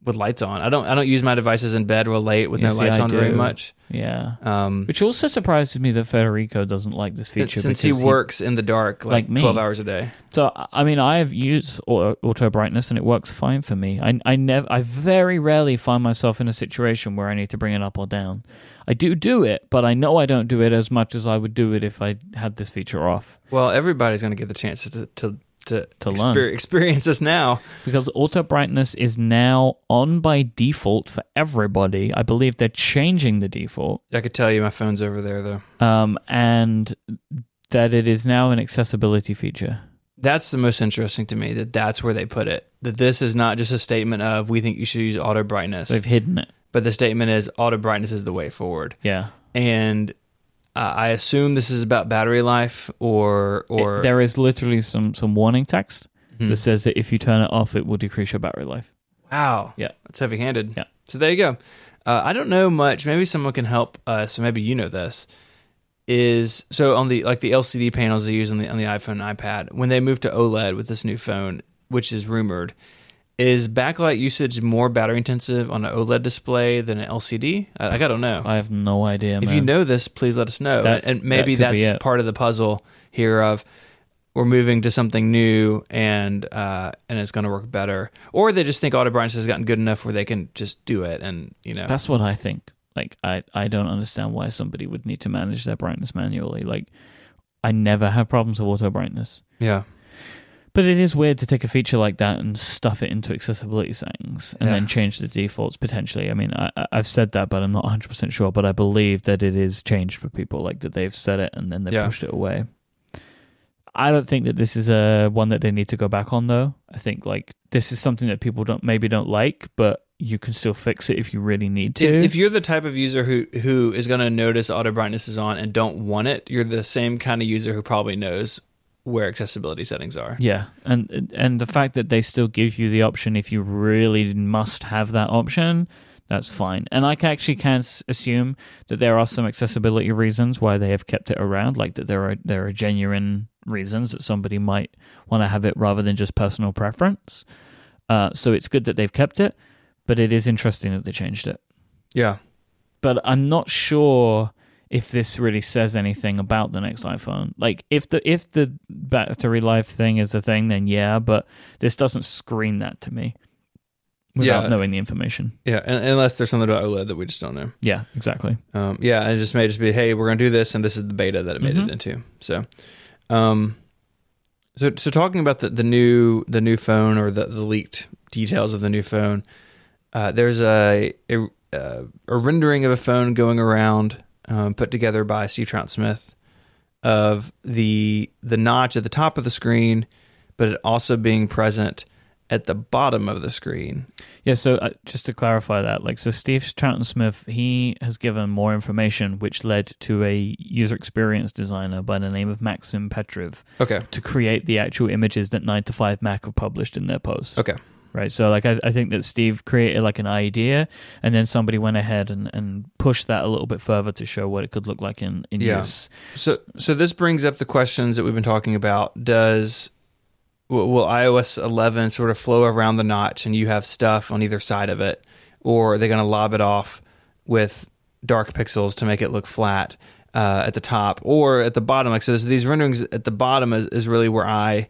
with lights on. I don't I don't use my devices in bed real late with no see, lights I on very much. Yeah. Um, Which also surprises me that Federico doesn't like this feature since he works in the dark like, like. 12 hours a day. So I mean, I have used auto brightness and it works fine for me. I I never, I very rarely find myself in a situation where I need to bring it up or down. I do do it, but I know I don't do it as much as I would do it if I had this feature off. Well, everybody's going to get the chance to to to, To exper- learn. experience this now. Because auto brightness is now on by default for everybody. I believe they're changing the default, I could tell you my phone's over there though. um, and that it is now an accessibility feature. That's the most interesting to me that that's where they put it. That this is not just a statement of we think you should use auto brightness, They've hidden it. but the statement is auto brightness is the way forward. Yeah. And uh, I assume this is about battery life or or It- there is literally some some warning text Hmm. that says that if you turn it off, it will decrease your battery life. Wow. Yeah. That's heavy handed. Yeah. So there you go. Uh, I don't know much. Maybe someone can help us. So maybe you know this. Is so on the like the LCD panels they use on the on the iPhone and iPad when they move to OLED with this new phone, which is rumored, is backlight usage more battery intensive on an OLED display than an LCD? I, I don't know. I have no idea. if man. you know this, please let us know. And, That's- and maybe that that's part of the puzzle here of we're moving to something new and uh, and it's going to work better, or they just think auto brightness has gotten good enough where they can just do it, and you know, That's what I think. Like I, I don't understand why somebody would need to manage their brightness manually. Like I never have problems with auto brightness. yeah, But it is weird to take a feature like that and stuff it into accessibility settings and Yeah. then change the defaults potentially. I mean, I, I've said that, but I'm not 100% sure. But I believe that it is changed for people, like that they've said it and then they've Yeah. pushed it away. I don't think that this is a one that they need to go back on, though. I think like this is something that people don't maybe don't like, but you can still fix it if you really need to. If, if you're the type of user who who is going to notice auto brightness is on and don't want it, you're the same kind of user who probably knows where accessibility settings are. Yeah, and and the fact that they still give you the option if you really must have that option, that's fine. And I actually can assume that there are some accessibility reasons why they have kept it around, like that there are there are genuine reasons that somebody might want to have it rather than just personal preference. Uh, so it's good that they've kept it, but it is interesting that they changed it. Yeah, But I'm not sure if this really says anything about the next iPhone. Like if the if the battery life thing is a thing, then yeah, but this doesn't scream that to me without Yeah. knowing the information. yeah, un- unless there's something about OLED that we just don't know. Yeah, exactly. Um, yeah, and it just may just be, hey, we're gonna do this, and this is the beta that it made Mhm. it into. So, um, so so talking about the, the new the new phone or the, the leaked details of the new phone, uh, there's a, a uh, a rendering of a phone going around, um, put together by Steve Troughton Smith, of the the notch at the top of the screen, but it also being present at the bottom of the screen. Yeah, so uh, just to clarify that, like, so Steve Troughton Smith, he has given more information, which led to a user experience designer by the name of Maxim Petrov Okay. to create the actual images that 9 to 5 Mac have published in their post. Okay. Right? So like I, I think that Steve created like an idea, and then somebody went ahead and, and pushed that a little bit further to show what it could look like in in Yeah. use. So, so this brings up the questions that we've been talking about. Does will, will iOS 11 sort of flow around the notch, and you have stuff on either side of it, or are they going to lob it off with dark pixels to make it look flat uh, at the top, or at the bottom? Like so, these renderings at the bottom is, is really where I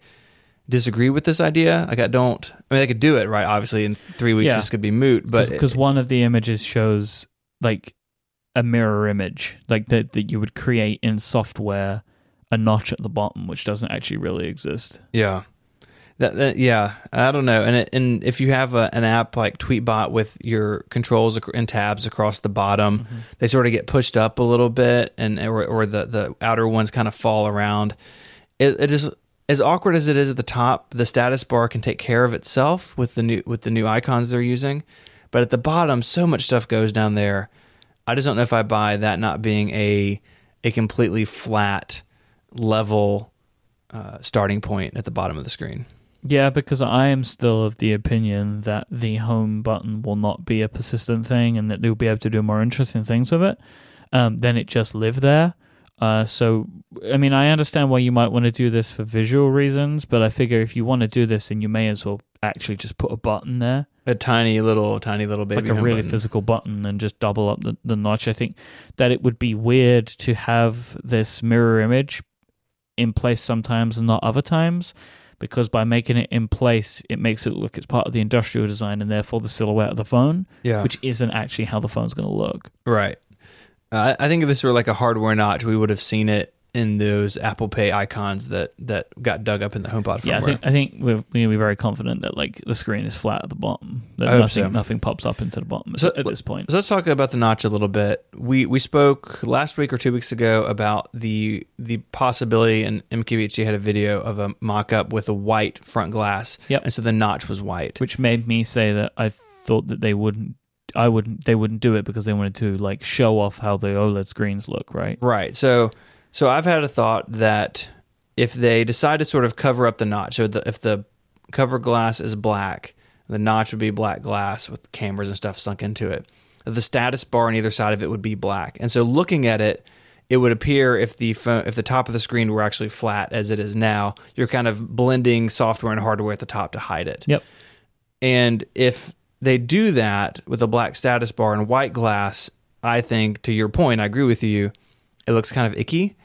disagree with this idea. Like I don't. I mean, they could do it right. Obviously, in three weeks, Yeah. this could be moot. But because one of the images shows like a mirror image, like that that you would create in software, a notch at the bottom, which doesn't actually really exist. Yeah. That, that yeah, I don't know. And it, and if you have a, an app like Tweetbot with your controls ac- and tabs across the bottom, Mm-hmm. they sort of get pushed up a little bit, and or, or the the outer ones kind of fall around. It, it is as awkward as it is at the top. The status bar can take care of itself with the new with the new icons they're using, but at the bottom, so much stuff goes down there. I just don't know if I buy that not being a a completely flat level uh, starting point at the bottom of the screen. Yeah, because I am still of the opinion that the home button will not be a persistent thing, and that they'll be able to do more interesting things with it. Um, it just live there. Uh, so, I mean, I understand why you might want to do this for visual reasons, but I figure if you want to do this, then you may as well actually just put a button there, A tiny little, tiny little baby like a really button. physical button, and just double up the, the notch. I think that it would be weird to have this mirror image in place sometimes and not other times because by making it in place, it makes it look it's part of the industrial design and therefore the silhouette of the phone, Yeah, which isn't actually how the phone's going to look. right. Uh, I I think if this were like a hardware notch, we would have seen it in those Apple Pay icons that that got dug up in the HomePod firmware. Yeah, I think I think we're we can be very confident that like the screen is flat at the bottom. That nothing so. nothing pops up into the bottom at- So- at this point. So let's talk about the notch a little bit. We we spoke last week or two weeks ago about the the possibility, and MKBHD had a video of a mock-up with a white front glass, Yep. and so the notch was white. Which made me say that I thought that they wouldn't I wouldn't they wouldn't do it because they wanted to like show off how the OLED screens look, right? Right. So so I've had a thought that if they decide to sort of cover up the notch, so the, if the cover glass is black. The notch would be black glass with cameras and stuff sunk into it. The status bar on either side of it would be black. And so looking at it, it would appear if the phone, if the top of the screen were actually flat as it is now, you're kind of blending software and hardware at the top to hide it. Yep. And if they do that with a black status bar and white glass, I think to your point, I agree with you. It looks kind of icky,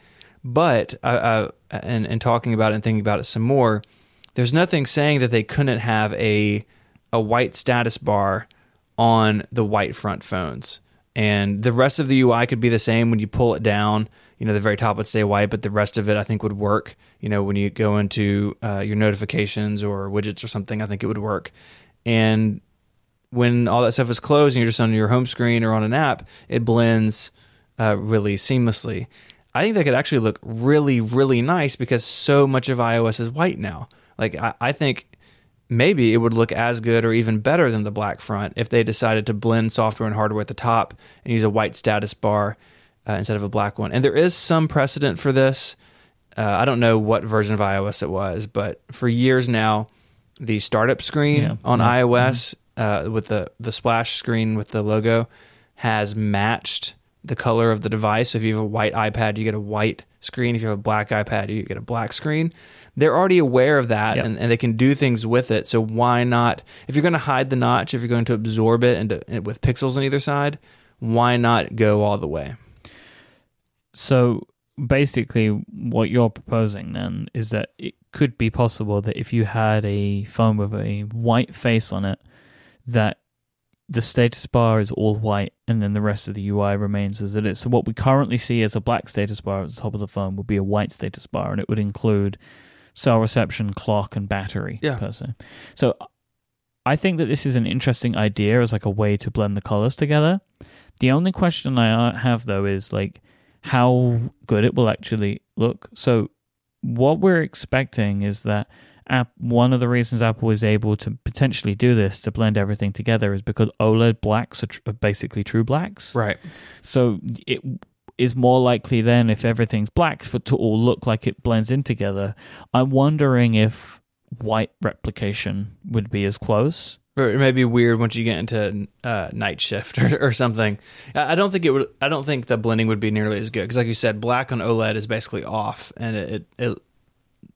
but uh, uh, and and talking about it and thinking about it some more, there's nothing saying that they couldn't have a a white status bar on the white front phones, and the rest of the UI could be the same when you pull it down. You know, the very top would stay white, but the rest of it I think would work. You know, when you go into uh, your notifications or widgets or something, I think it would work. And when all that stuff is closed and you're just on your home screen or on an app, it blends uh, really seamlessly. I think that could actually look really, really nice because so much of iOS is white now. Like, I, I think maybe it would look as good or even better than the black front if they decided to blend software and hardware at the top and use a white status bar uh, instead of a black one. And there is some precedent for this. Uh, I don't know what version of iOS it was, but for years now, the startup screen Yeah. on Yeah. iOS uh, with the the splash screen with the logo has matched the color of the device. So if you have a white iPad, you get a white screen. If you have a black iPad, you get a black screen. They're already aware of that Yep. and, and they can do things with it. So why not? If you're going to hide the notch, if you're going to absorb it and to, eh, with pixels on either side, why not go all the way? So basically, what you're proposing then is that it could be possible that if you had a phone with a white face on it, that the status bar is all white and then the rest of the UI remains as it is. So what we currently see as a black status bar at the top of the phone would be a white status bar and it would include cell reception, clock, and battery Yeah. per se. So I think that this is an interesting idea as like a way to blend the colors together. The only question I uh, have though is like how good it will actually look. So what we're expecting is that app one of the reasons Apple is able to potentially do this to blend everything together is because OLED blacks are, tr- are basically true blacks. Right. So it is more likely then if everything's black for to all look like it blends in together. I'm wondering if white replication would be as close. Or it may be weird once you get into uh, night shift or, or something. I don't think it would. I don't think the blending would be nearly as good because, like you said, black on OLED is basically off, and it, it,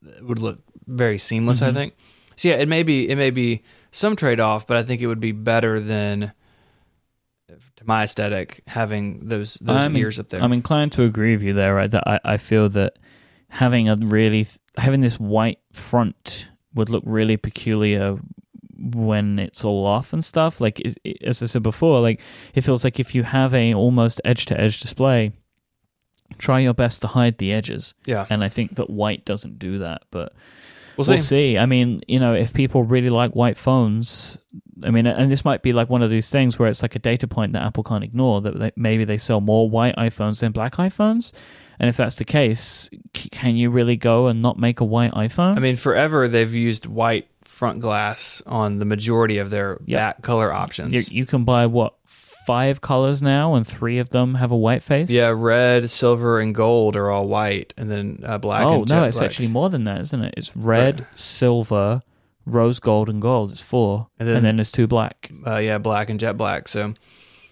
it would look very seamless. I Mhm. think. So yeah, it may be it may be some trade off, but I think it would be better than, to my aesthetic, having those those I'm ears up there. I'm inclined to agree with you there, right? That I, I feel that having a really having this white front would look really peculiar when it's all off and stuff. Like as I said before, like it feels like if you have a almost edge to edge display, try your best to hide the edges. yeah, And I think that white doesn't do that, but we'll we'll see. see. I mean, you know, if people really like white phones, I mean, and this might be like one of these things where it's like a data point that Apple can't ignore that they, maybe they sell more white iPhones than black iPhones. And if that's the case, c- can you really go and not make a white iPhone? I mean, forever they've used white front glass on the majority of their Yep. back color you, options. you can buy what five colors now, and three of them have a white face. Yeah, red, silver, and gold are all white, and then uh, black. oh no, it's black. actually more than that, isn't it? It's red, Right. silver, rose gold, and gold. It's four, And and then- then there's two black. uh, yeah, black and jet black. So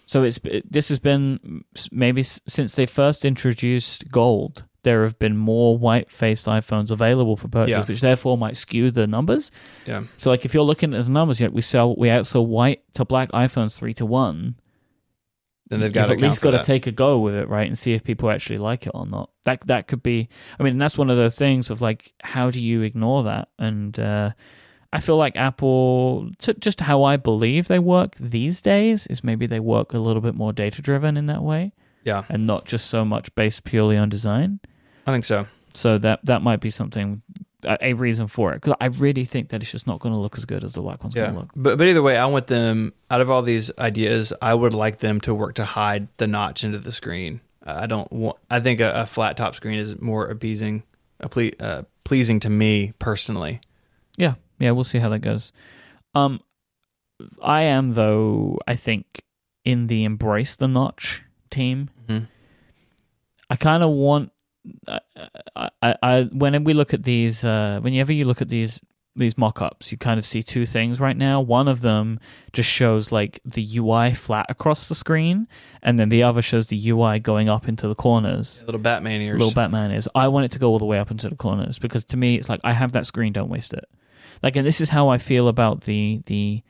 So it's it- this has been maybe s- since they first introduced gold. There have been more white-faced iPhones available for purchase, Yeah. which therefore might skew the numbers. yeah, So, like if you're looking at the numbers, yet we sell we outsell white to black iPhones three to one. Then they've got to at least got got to take a go with it, right, and see if people actually like it or not. That that could be. I mean, that's one of those things of like, how do you ignore that? And uh, I feel like Apple, t- just how I believe they work these days, is maybe they work a little bit more data driven in that way, Yeah, and not just so much based purely on design. I think so. So that that might be something, a, reason for it. Because I really think that it's just not going to look as good as the white one's going to look. but but either way, I want them out of all these ideas. I would like them to work to hide the notch into the screen. I don't want. I think a, a flat top screen is more appeasing, a ple- uh, pleasing to me personally. Yeah, yeah, we'll see how that goes. Um, I am though. I think in the embrace the notch team, Mhm. I kind of want. I, I, I when we look at these, uh, whenever you look at these these mock-ups, you kind of see two things right now. One of them just shows like the UI flat across the screen, and then the other shows the UI going up into the corners. Little Batman ears. Little Batman is. I want it to go all the way up into the corners because to me, it's like I have that screen. Don't waste it. Like, and this is how I feel about the the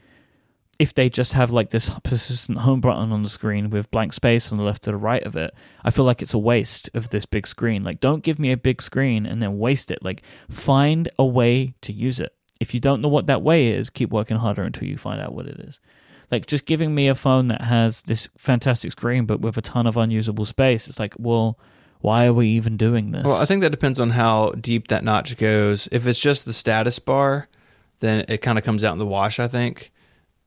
if they just have like this persistent home button on the screen with blank space on the left to the right of it, I feel like it's a waste of this big screen. Like, don't give me a big screen and then waste it. Like, find a way to use it. If you don't know what that way is, keep working harder until you find out what it is. Like, just giving me a phone that has this fantastic screen but with a ton of unusable space, it's like, well, why are we even doing this? Well, I think that depends on how deep that notch goes. If it's just the status bar, then it kind of comes out in the wash, I think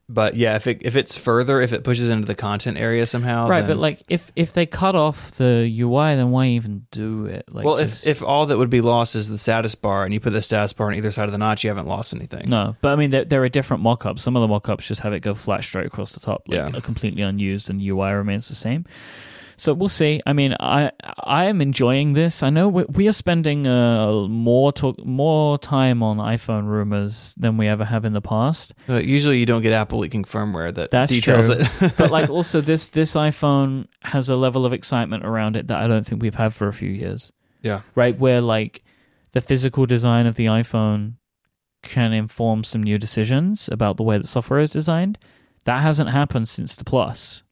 but yeah, if it if it's further, if it pushes into the content area somehow, right? then- But like, if if they cut off the UI, then why even do it? Like, well, just- if if all that would be lost is the status bar, and you put the status bar on either side of the notch, you haven't lost anything. no, but I mean, there, there are different mock-ups. Some of the mock-ups just have it go flat straight across the top, like, Yeah. completely unused, and UI remains the same. So we'll see. I mean, I I am enjoying this. I know we, we are spending uh, more talk, more time on iPhone rumors than we ever have in the past. Uh, usually, you don't get Apple leaking firmware that That's details true. it. but like also this this iPhone has a level of excitement around it that I don't think we've had for a few years. yeah, Right where like the physical design of the iPhone can inform some new decisions about the way that software is designed. That hasn't happened since the Plus.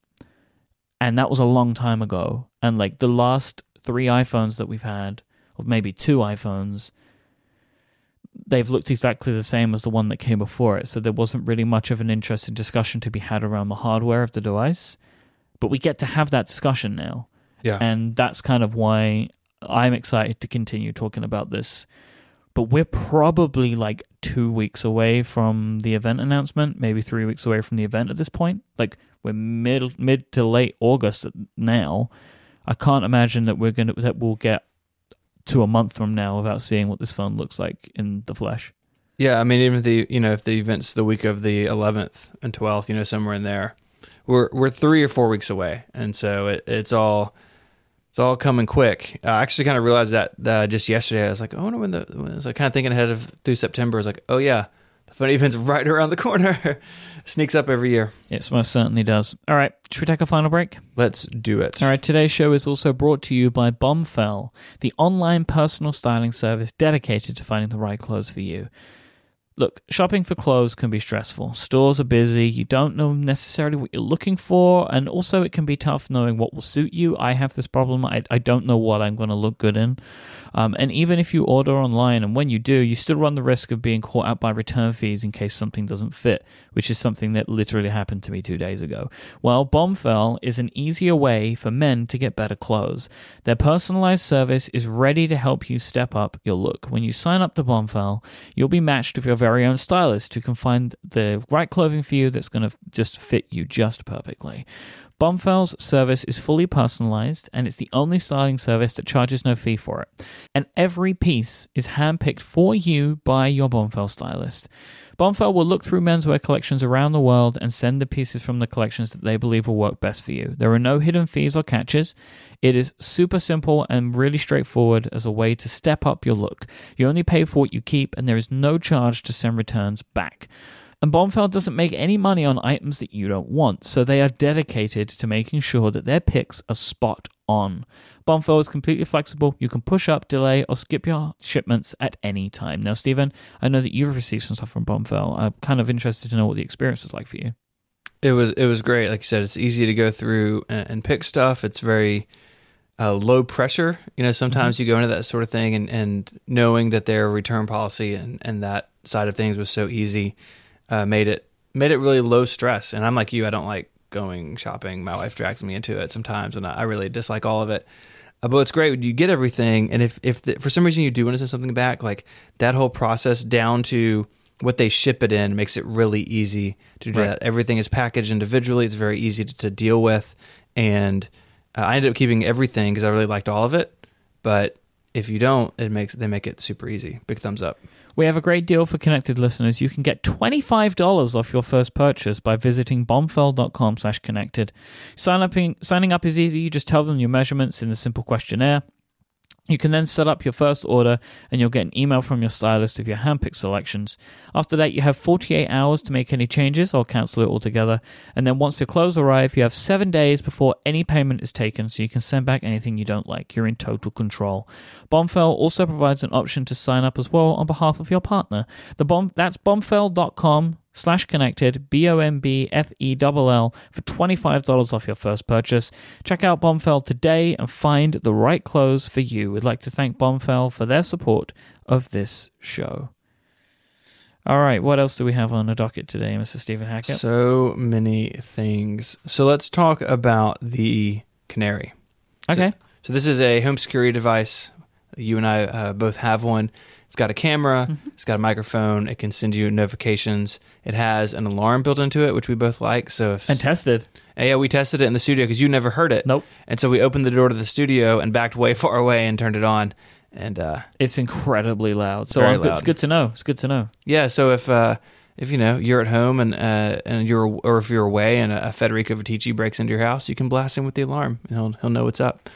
And that was a long time ago. And like the last 3 iPhones that we've had or maybe two iPhones they've looked exactly the same as the one that came before it. So there wasn't really much of an interesting discussion to be had around the hardware of the device. But we get to have that discussion now. yeah. And that's kind of why I'm excited to continue talking about this. But we're probably like two weeks away from the event announcement, maybe three weeks away from the event at this point. Like we're mid mid to late August now. I can't imagine that we're gonna that we'll get to a month from now without seeing what this phone looks like in the flesh. Yeah, I mean, even if the you know if the event's the week of the 11th and 12th, you know, somewhere in there, we're we're three or four weeks away, and so it, it's all it's all coming quick. I actually kind of realized that uh, just yesterday. I was like, I wonder when the when I was kind of thinking ahead of through September. I was like, oh yeah, the fun event's right around the corner. Sneaks up every year. It most certainly does. All right, should we take a final break? Let's do it. All right, today's show is also brought to you by Bombfell, the online personal styling service dedicated to finding the right clothes for you. Look, shopping for clothes can be stressful. Stores are busy, you don't know necessarily what you're looking for, and also it can be tough knowing what will suit you. I have this problem, I, I don't know what I'm going to look good in. Um, and even if you order online, and when you do, you still run the risk of being caught out by return fees in case something doesn't fit, which is something that literally happened to me two days ago. Well, Bombfell is an easier way for men to get better clothes. Their personalized service is ready to help you step up your look. When you sign up to Bombfell, you'll be matched with your very own stylist who can find the right clothing for you that's going to just fit you just perfectly. Bombfell's service is fully personalized and it's the only styling service that charges no fee for it. And every piece is handpicked for you by your Bombfell stylist. Bombfell will look through menswear collections around the world and send the pieces from the collections that they believe will work best for you. There are no hidden fees or catches. It is super simple and really straightforward as a way to step up your look. You only pay for what you keep, and there is no charge to send returns back. And Bombfell doesn't make any money on items that you don't want, so they are dedicated to making sure that their picks are spot on. Bombfell is completely flexible. You can push up, delay, or skip your shipments at any time. Now, Stephen, I know that you've received some stuff from Bombfell. I'm kind of interested to know what the experience was like for you. It was it was great. Like you said, it's easy to go through and, and pick stuff. It's very uh, low pressure. You know, sometimes you go into that sort of thing, and, and knowing that their return policy and, and that side of things was so easy uh, made it made it really low stress. And I'm like you, I don't like going shopping. My wife drags me into it sometimes, and I, I really dislike all of it. Uh, but it's great when you get everything, and if if the, for some reason you do want to send something back, like that whole process down to what they ship it in makes it really easy to do Right. that. Everything is packaged individually. It's very easy to, to deal with, and uh, I ended up keeping everything because I really liked all of it. But if you don't, it makes they make it super easy. Big thumbs up. We have a great deal for connected listeners. You can get $25 off your first purchase by visiting bombfell.com slash connected. Up in, signing up is easy. You just tell them your measurements in the simple questionnaire. You can then set up your first order and you'll get an email from your stylist of your handpicked selections. After that, you have 48 hours to make any changes or cancel it altogether. And then once the clothes arrive, you have seven days before any payment is taken so you can send back anything you don't like. You're in total control. Bombfell also provides an option to sign up as well on behalf of your partner. The bomb That's bombfell.com slash connected, B O M B F E L L, for $25 off your first purchase. Check out Bombfell today and find the right clothes for you. We'd like to thank Bombfell for their support of this show. All right, what else do we have on the docket today, Mr. Stephen Hackett? So many things. So let's talk about the Canary. okay. So, so this is a home security device. You and I uh, both have one. It's got a camera. Mm-hmm. It's got a microphone. It can send you notifications. It has an alarm built into it, which we both like. So if and tested. Yeah, we tested it in the studio because you never heard it. Nope. And so we opened the door to the studio and backed way far away and turned it on. And uh, It's incredibly loud. So I'm- it's good to know. It's good to know. yeah, so if uh, if you know you're at home and uh, and you're or if you're away and a Federico Viticci breaks into your house, you can blast him with the alarm and he'll he'll know what's up.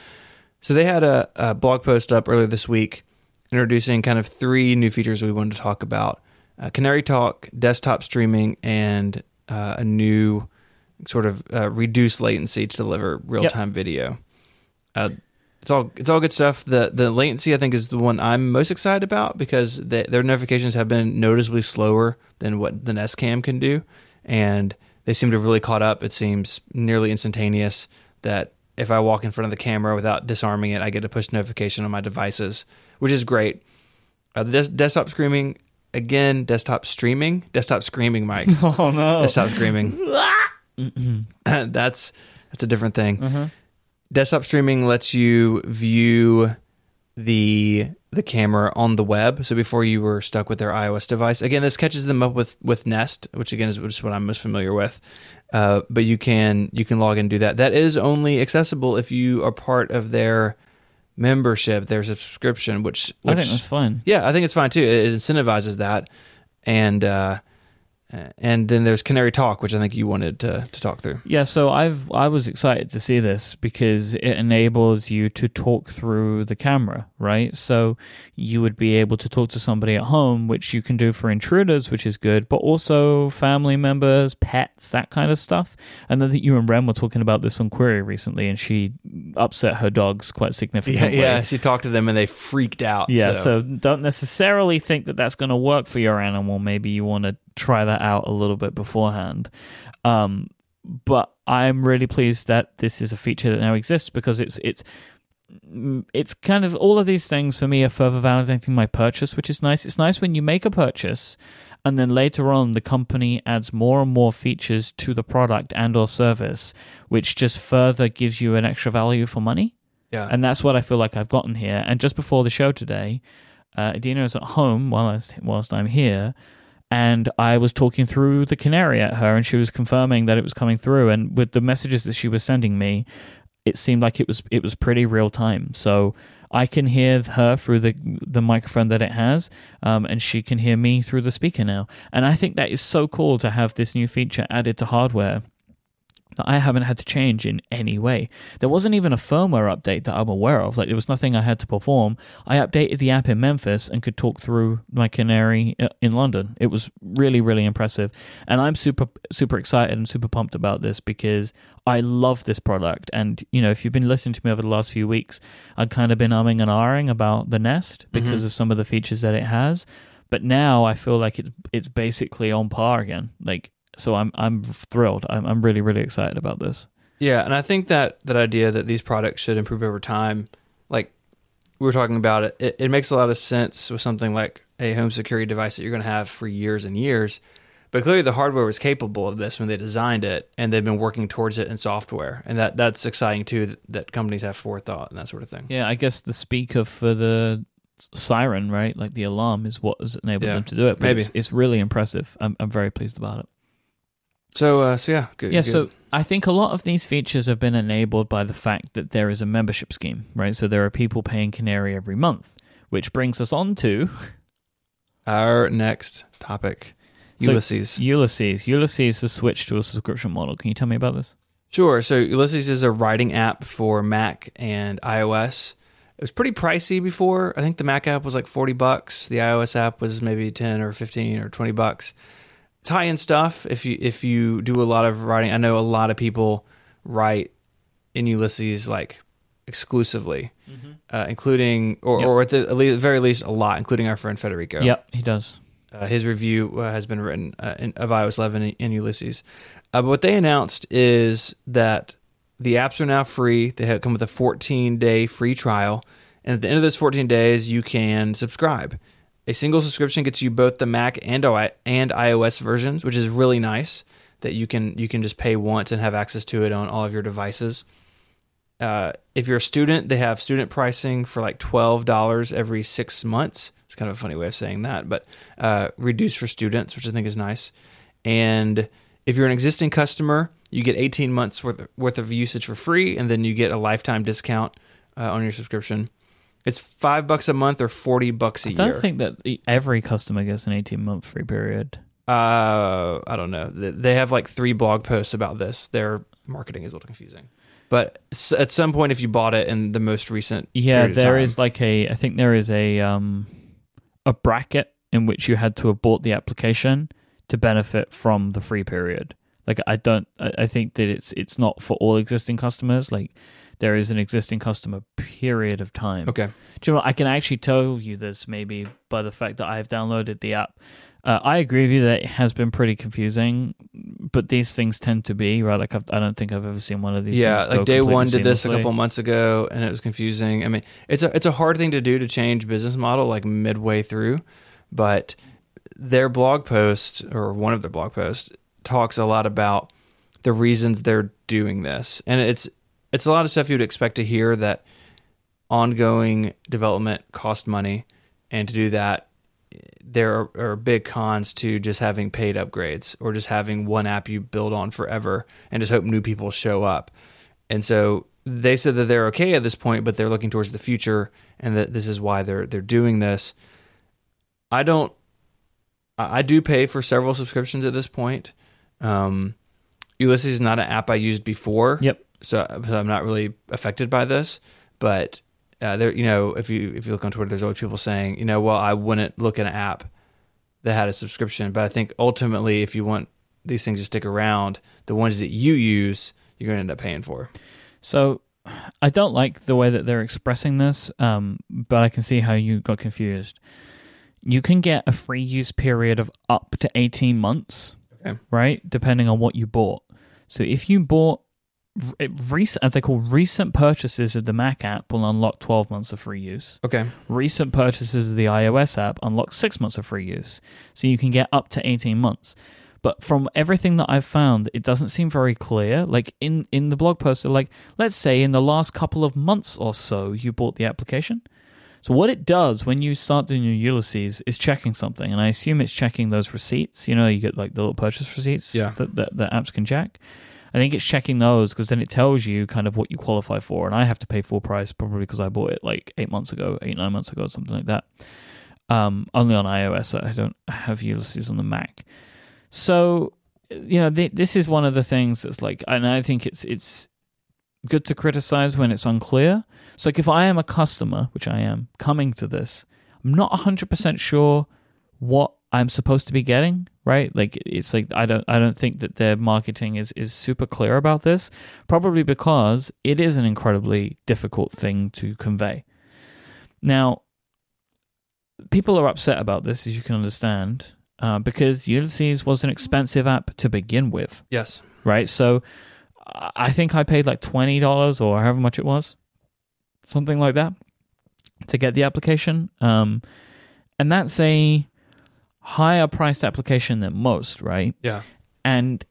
So they had a, a blog post up earlier this week introducing kind of three new features we wanted to talk about: uh, Canary Talk, desktop streaming, and uh, a new sort of uh, reduced latency to deliver real time video. Uh, it's all it's all good stuff. The the latency I think is the one I'm most excited about because the, their notifications have been noticeably slower than what the Nest Cam can do, and they seem to have really caught up. It seems nearly instantaneous that if I walk in front of the camera without disarming it, I get a push notification on my devices, which is great. Uh, the des- desktop screaming again, desktop streaming, desktop screaming, Myke, Oh, no. desktop screaming. that's that's a different thing. Desktop streaming lets you view the the camera on the web. So before you were stuck with their iOS device, again, this catches them up with with Nest, which again is just what I'm most familiar with. Uh, but you can you can log in and do that. That is only accessible if you are part of their membership, their subscription. Which, I think that's fine. yeah, I think it's fine too. It incentivizes that, and uh, and then there's Canary Talk, which I think you wanted to to talk through. Yeah, so I've I was excited to see this because it enables you to talk through the camera, right? So you would be able to talk to somebody at home, which you can do for intruders, which is good, but also family members, pets, that kind of stuff. And then you and Ren were talking about this on Query recently, and she upset her dogs quite significantly. yeah. She talked to them and they freaked out. Yeah, so don't necessarily think that that's going to work for your animal. Maybe you want to try that out a little bit beforehand. Um, but I'm really pleased that this is a feature that now exists because it's it's mm, it's kind of all of these things for me are further validating my purchase, which is nice. It's nice when you make a purchase and then later on the company adds more and more features to the product and or service, which just further gives you an extra value for money. yeah, And that's what I feel like I've gotten here. And just before the show today, uh, Adina is at home whilst whilst I'm here, and I was talking through the Canary at her, and she was confirming that it was coming through. And with the messages that she was sending me, it seemed like it was it was pretty real time. So I can hear her through the the microphone that it has, um, and she can hear me through the speaker now. And I think that is so cool to have this new feature added to hardware that I haven't had to change in any way. There wasn't even a firmware update that I'm aware of. Like there was nothing I had to perform. I updated the app in Memphis and could talk through my Canary uh, in London. It was really really impressive, and I'm super super excited and super pumped about this because I love this product. And you know, if you've been listening to me over the last few weeks, I've kind of been umming and ahhing about the Nest because of some of the features that it has. But now I feel like it's it's basically on par again. Like so I'm I'm thrilled. I'm I'm really really excited about this. yeah. And I think that that idea that these products should improve over time, like we were talking about it, it, it makes a lot of sense with something like a home security device that you're going to have for years and years. But clearly, the hardware was capable of this when they designed it, and they've been working towards it in software, and that that's exciting too. That, that companies have forethought and that sort of thing. Yeah, I guess the speaker for the siren, right? Like the alarm is what has enabled Yeah, them to do it. But maybe. It's, it's really impressive. I'm I'm very pleased about it. So, uh, so yeah, good. Yeah, good. so I think a lot of these features have been enabled by the fact that there is a membership scheme, right? So there are people paying Canary every month, which brings us on to our next topic, So- Ulysses. Ulysses. Ulysses has switched to a subscription model. Can you tell me about this? Sure. So Ulysses is a writing app for Mac and iOS, It was pretty pricey before. I think the Mac app was like 40 bucks. The iOS app was maybe 10 or 15 or 20 bucks. End stuff if you if you do a lot of writing. I know a lot of people write in Ulysses like exclusively, uh, including or, Yep. or at the at le- very least a lot, including our friend Federico. Yep, he does. Uh, his review uh, has been written uh, in, of iOS 11 in, in Ulysses. Uh, but what they announced is that the apps are now free. They have come with a 14 day free trial, and at the end of those 14 days, you can subscribe. A single subscription gets you both the Mac and and iOS versions, which is really nice. That you can you can just pay once and have access to it on all of your devices. Uh, if you're a student, they have student pricing for like twelve dollars every six months. It's kind of a funny way of saying that, but uh, reduced for students, which I think is nice. And if you're an existing customer, you get 18 months worth of, worth of usage for free, and then you get a lifetime discount uh, on your subscription. It's five bucks a month or 40 bucks a I year. I don't think that every customer gets an 18 month free period. Uh, I don't know. They have like three blog posts about this. Their marketing is a little confusing. But at some point, if you bought it in the most recent, Yeah, there time- is like a I think there is a um a bracket in which you had to have bought the application to benefit from the free period. Like I don't I think that it's it's not for all existing customers. Like there is an existing customer period of time. Okay. Do you know what? I can actually tell you this maybe by the fact that I've downloaded the app. Uh, I agree with you that it has been pretty confusing, but these things tend to be right. Like I've, I don't think I've ever seen one of these. Yeah, like day one did this a couple months ago, and it was confusing. I mean, it's a it's a hard thing to do to change business model like midway through, but their blog post or one of their blog posts talks a lot about the reasons they're doing this, and it's it's a lot of stuff you'd expect to hear that ongoing development cost money, and to do that, there are, are big cons to just having paid upgrades or just having one app you build on forever and just hope new people show up. And so they said that they're okay at this point, but they're looking towards the future and that this is why they're they're doing this. I don't I do pay for several subscriptions at this point. Um, Ulysses is not an app I used before. Yep. So, so I'm not really affected by this, but uh, there, you know, if you if you look on Twitter, there's always people saying, you know, well, I wouldn't look at an app that had a subscription, but I think ultimately, if you want these things to stick around, the ones that you use, you're going to end up paying for. So I don't like the way that they're expressing this, um, but I can see how you got confused. You can get a free use period of up to 18 months, Okay. right? Depending on what you bought. So if you bought recent, as they call recent purchases of the Mac app, will unlock 12 months of free use. Okay. Recent purchases of the iOS app unlock six months of free use. So you can get up to 18 months. But from everything that I've found, it doesn't seem very clear. Like in, in the blog post, like, let's say in the last couple of months or so, you bought the application. So what it does when you start doing your Ulysses is checking something, and I assume it's checking those receipts. You know, you get like the little purchase receipts Yeah. that, that, that apps can check. I think it's checking those because then it tells you kind of what you qualify for. And I have to pay full price probably because I bought it like eight months ago, eight nine months ago, or something like that. Um, only on iOS. I don't have Ulysses on the Mac. So you know, th- this is one of the things that's like, and I think it's it's good to criticize when it's unclear. So like, if I am a customer, which I am, coming to this, I'm not hundred percent sure what I'm supposed to be getting. Right? Like, it's like I don't I don't think that their marketing is is super clear about this. Probably because it is an incredibly difficult thing to convey. Now, people are upset about this, as you can understand, uh, because Ulysses was an expensive app to begin with, Yes. right? So I I think I paid like twenty dollars or however much it was, something like that, to get the application. Um, and that's a higher priced application than most, right? Yeah. And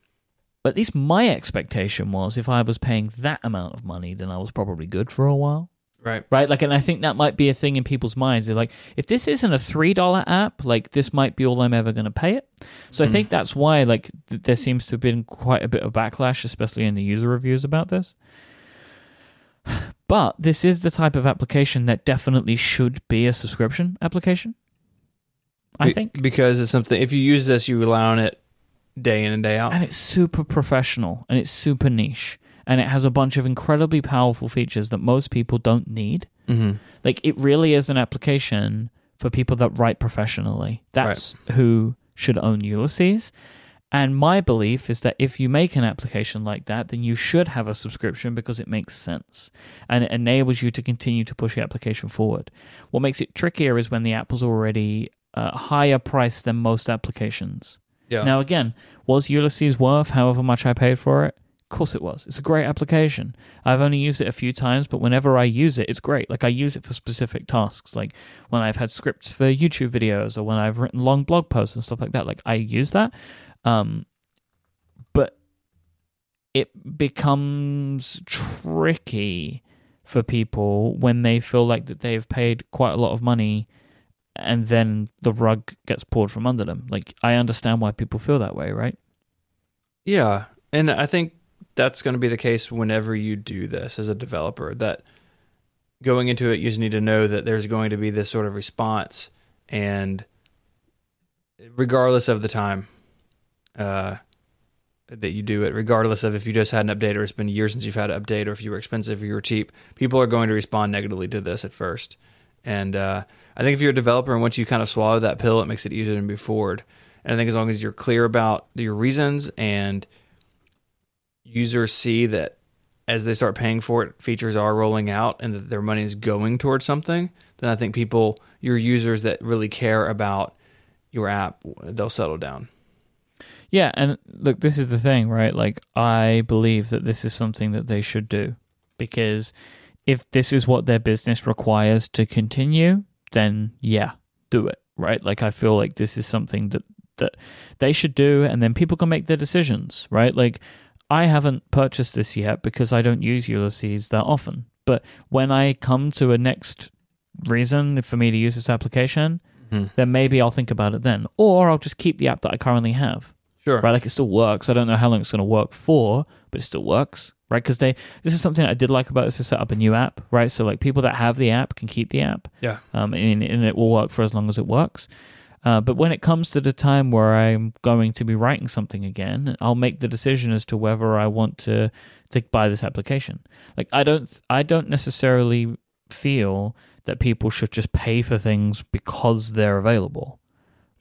at least my expectation was if I was paying that amount of money, then I was probably good for a while Right. right? Like, and I think that might be a thing in people's minds. Is like, if this isn't a three dollar app, like this might be all I'm ever going to pay it. So I mm-hmm. think that's why, like, th- there seems to have been quite a bit of backlash, especially in the user reviews about this. But this is the type of application that definitely should be a subscription application. I Be- think, because it's something. If you use this, you rely on it day in and day out. and it's super professional and it's super niche and it has a bunch of incredibly powerful features that most people don't need hmm Like it really is an application for people that write professionally. That's who should own Ulysses. And my belief is that if you make an application like that, then you should have a subscription because it makes sense and it enables you to continue to push the application forward. What makes it trickier is when the app was already uh, higher price than most applications. Yeah. Now, again, was Ulysses worth however much I paid for it? Of course it was. It's a great application. I've only used it a few times, but whenever I use it, it's great. Like I use it for specific tasks, like when I've had scripts for YouTube videos or when I've written long blog posts and stuff like that. Like I use that. Um, but it becomes tricky for people when they feel like that they've paid quite a lot of money and then the rug gets pulled from under them. Like I understand why people feel that way, right? Yeah. And I think that's going to be the case whenever you do this as a developer that going into it you just need to know that there's going to be this sort of response and regardless of the time uh, that you do it regardless of if you just had an update or it's been years since you've had an update or if you were expensive or you were cheap people are going to respond negatively to this at first and uh, i think if you're a developer and once you kind of swallow that pill it makes it easier to move forward and i think as long as you're clear about your reasons and users see that as they start paying for it, features are rolling out and that their money is going towards something, then I think people, your users that really care about your app, they'll settle down. Yeah, and look, this is the thing, right? Like, I believe that this is something that they should do because if this is what their business requires to continue, then yeah, do it, right? Like, I feel like this is something that that they should do, and then people can make their decisions, right? Like, I haven't purchased this yet because I don't use Ulysses that often. But when I come to a next reason for me to use this application, Mhm. then maybe I'll think about it then. Or I'll just keep the app that I currently have. Sure. Right? Like it still works. I don't know how long it's going to work for, but it still works. Right? Because they, this is something I did like about this to set up a new app. Right? So like people that have the app can keep the app. Yeah. Um, and, and it will work for as long as it works. Uh, but when it comes to the time where I'm going to be writing something again, I'll make the decision as to whether I want to to buy this application. Like I don't I don't necessarily feel that people should just pay for things because they're available.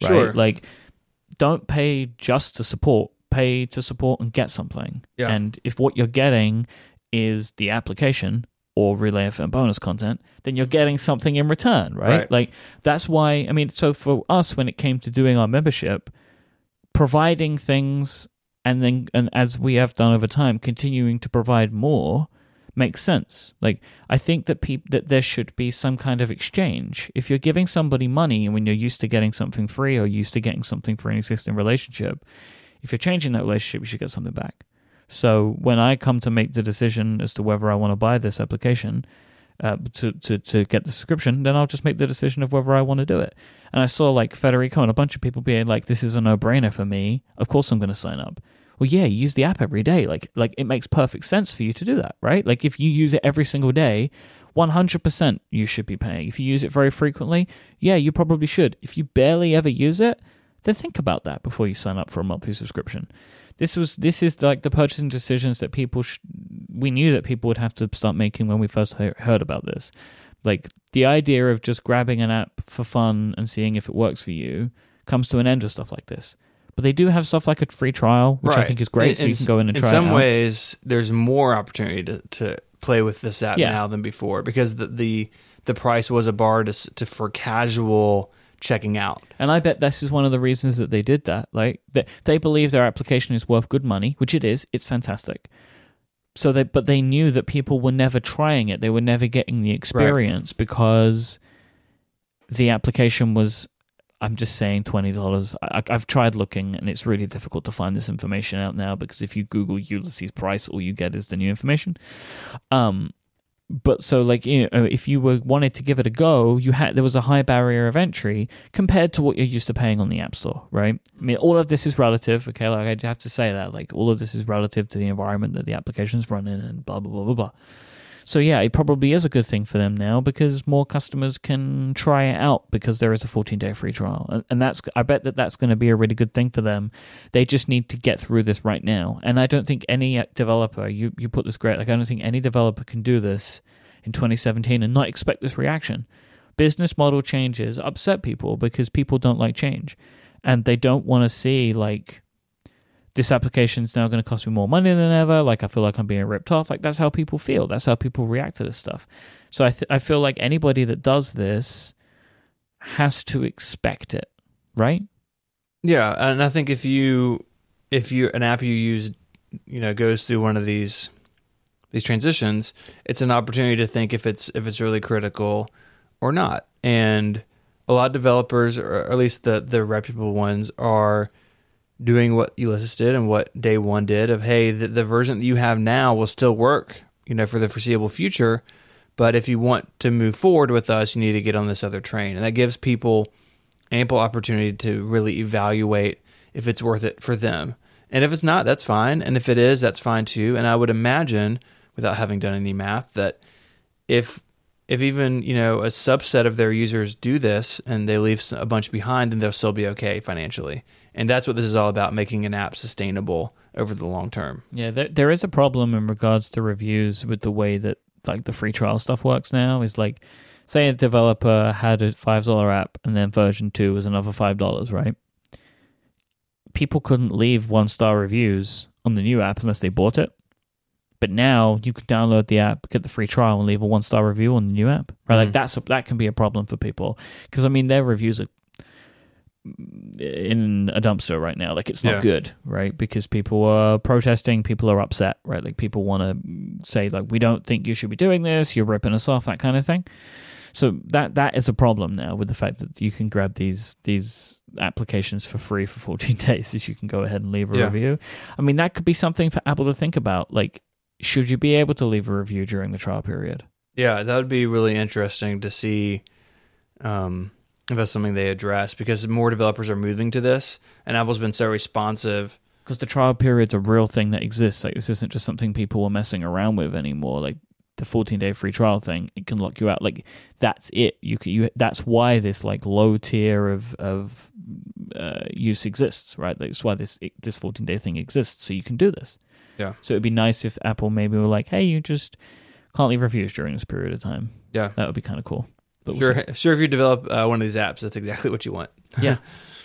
Right? Sure. Like don't pay just to support. Pay to support and get something. Yeah. And if what you're getting is the application or Relay FM bonus content, then you're getting something in return, right? Right. Like that's why I mean, so for us when it came to doing our membership, providing things and then and as we have done over time, continuing to provide more makes sense. Like I think that peop- that there should be some kind of exchange. If you're giving somebody money and when you're used to getting something free or used to getting something for an existing relationship, if you're changing that relationship, you should get something back. So when I come to make the decision as to whether I want to buy this application uh, to, to to get the subscription, then I'll just make the decision of whether I want to do it. And I saw like Federico and a bunch of people being like, "This is a no-brainer for me. Of course I'm going to sign up." Well, yeah, use the app every day. Like like it makes perfect sense for you to do that, right? Like if you use it every single day, 100% you should be paying. If you use it very frequently, yeah, you probably should. If you barely ever use it, then think about that before you sign up for a monthly subscription. This was this is like the purchasing decisions that people sh- we knew that people would have to start making when we first he- heard about this. Like the idea of just grabbing an app for fun and seeing if it works for you comes to an end with stuff like this. But they do have stuff like a free trial, which I think is great. so you can go in and in try some it out. ways, there's more opportunity to, to play with this app Yeah. now than before because the, the the price was a bar to, to for casual checking out. And I bet this is one of the reasons that they did that. Like they, they believe their application is worth good money, which it is. It's fantastic. So they, but they knew that people were never trying it. They were never getting the experience because the application was. I'm just saying twenty dollars. I've tried looking, and it's really difficult to find this information out now because if you Google Ulysses price, all you get is the new information. Um, but so like you know, if you were wanted to give it a go, you had there was a high barrier of entry compared to what you're used to paying on the App Store, right? I mean, all of this is relative. Okay, like I have to say that, like all of this is relative to the environment that the application's run in, and blah blah blah blah blah. So yeah, it probably is a good thing for them now because more customers can try it out because there is a 14 day free trial, and, and that's I bet that that's going to be a really good thing for them. They just need to get through this right now, and I don't think any uh, developer you you put this great like I don't think any developer can do this in 2017 and not expect this reaction. Business model changes upset people because people don't like change and they don't want to see like this application is now going to cost me more money than ever. Like I feel like I'm being ripped off. Like that's how people feel. That's how people react to this stuff. So I th- I feel like anybody that does this has to expect it, right? Yeah, and I think if you if you an app you use, you know, goes through one of these these transitions, it's an opportunity to think if it's if it's really critical or not. And a lot of developers, or at least the the reputable ones, are doing what Ulysses did and what Day One did. Of hey, the, the version that you have now will still work, you know, for the foreseeable future. But if you want to move forward with us, you need to get on this other train, and that gives people ample opportunity to really evaluate if it's worth it for them. And if it's not, that's fine. And if it is, that's fine too. And I would imagine, without having done any math, that if if even you know a subset of their users do this and they leave a bunch behind, then they'll still be okay financially. And that's what this is all about: making an app sustainable over the long term. Yeah, there, there is a problem in regards to reviews with the way that like the free trial stuff works now. Is like, say a developer had a five dollar app and then version two was another five dollars, right? People couldn't leave one star reviews on the new app unless they bought it. But now you can download the app, get the free trial, and leave a one star review on the new app. Right, like Mhm. that's a, that can be a problem for people because I mean their reviews are in a dumpster right now. Like it's not Yeah. good, right? Because people are protesting, people are upset, right? Like people want to say like we don't think you should be doing this, you're ripping us off, that kind of thing. So that that is a problem now with the fact that you can grab these these applications for free for 14 days that you can go ahead and leave a Yeah. review. I mean that could be something for Apple to think about. Like should you be able to leave a review during the trial period? Yeah, that would be really interesting to see um, if that's something they address because more developers are moving to this, and Apple's been so responsive. because the trial period's a real thing that exists. Like this isn't just something people are messing around with anymore. Like the 14 day free trial thing, it can lock you out. Like that's it. You can, you that's why this like low tier of of uh, use exists, right? That's why this this 14 day thing exists. So you can do this. Yeah. So it'd be nice if Apple maybe were like, hey, you just can't leave reviews during this period of time. Yeah, That would be kind of cool. But we'll sure. Sure, if you develop uh, one of these apps, that's exactly what you want. yeah,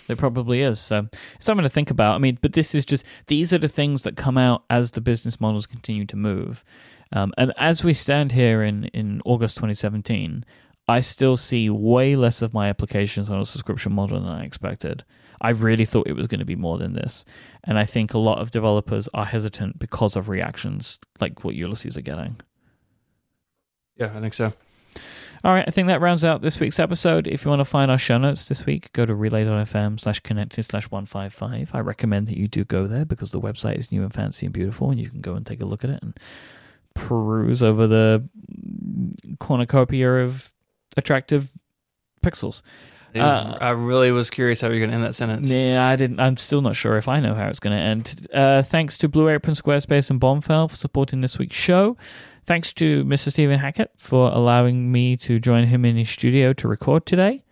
there probably is. So it's something to think about. I mean, but this is just these are the things that come out as the business models continue to move. Um, and as we stand here in in August 2017, I still see way less of my applications on a subscription model than I expected. I really thought it was going to be more than this, and I think a lot of developers are hesitant because of reactions like what Ulysses are getting. Yeah, I think so. All right, I think that rounds out this week's episode. If you want to find our show notes this week, go to relay.fm slash connected slash 155. I recommend that you do go there because the website is new and fancy and beautiful, and you can go and take a look at it and peruse over the cornucopia of attractive pixels. Uh, I really was curious how you're going to end that sentence. Yeah, I didn't. I'm still not sure if I know how it's going to end. Uh, thanks to Blue Apron, Squarespace, and Bombfell for supporting this week's show. Thanks to Mr. Stephen Hackett for allowing me to join him in his studio to record today,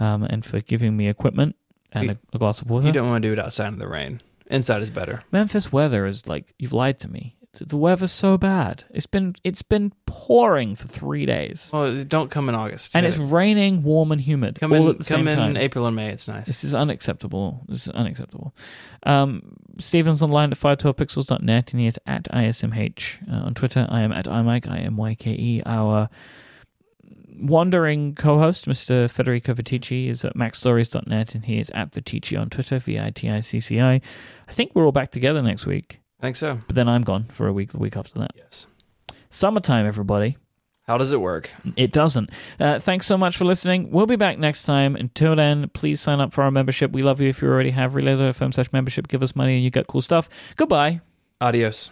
um, and for giving me equipment and You- a, a glass of water. You don't want to do it outside in the rain. Inside is better. Memphis weather is like you've lied to me. The weather's so bad. It's been it's been pouring for three days, Well, don't come in August. and it's raining, warm and humid come all in at the come same in time. April and May. It's nice. This is unacceptable. This is unacceptable. Um, Stephen's online at 512pixels.net and he is at ISMH. Uh, on Twitter, I am at iMyke, I M Y K E. Our wandering co host, Mr. Federico Viticci, is at macstories.net and he is at Viticci on Twitter, V I T I C C I. I think we're all back together next week, I think so. but then I'm gone for a week, the week after that. Yes. Summertime, everybody. How does it work? It doesn't. Uh, thanks so much for listening. We'll be back next time. Until then, please sign up for our membership. We love you if you already have. Relay.fm slash membership. Give us money and you get cool stuff. Goodbye. Adios.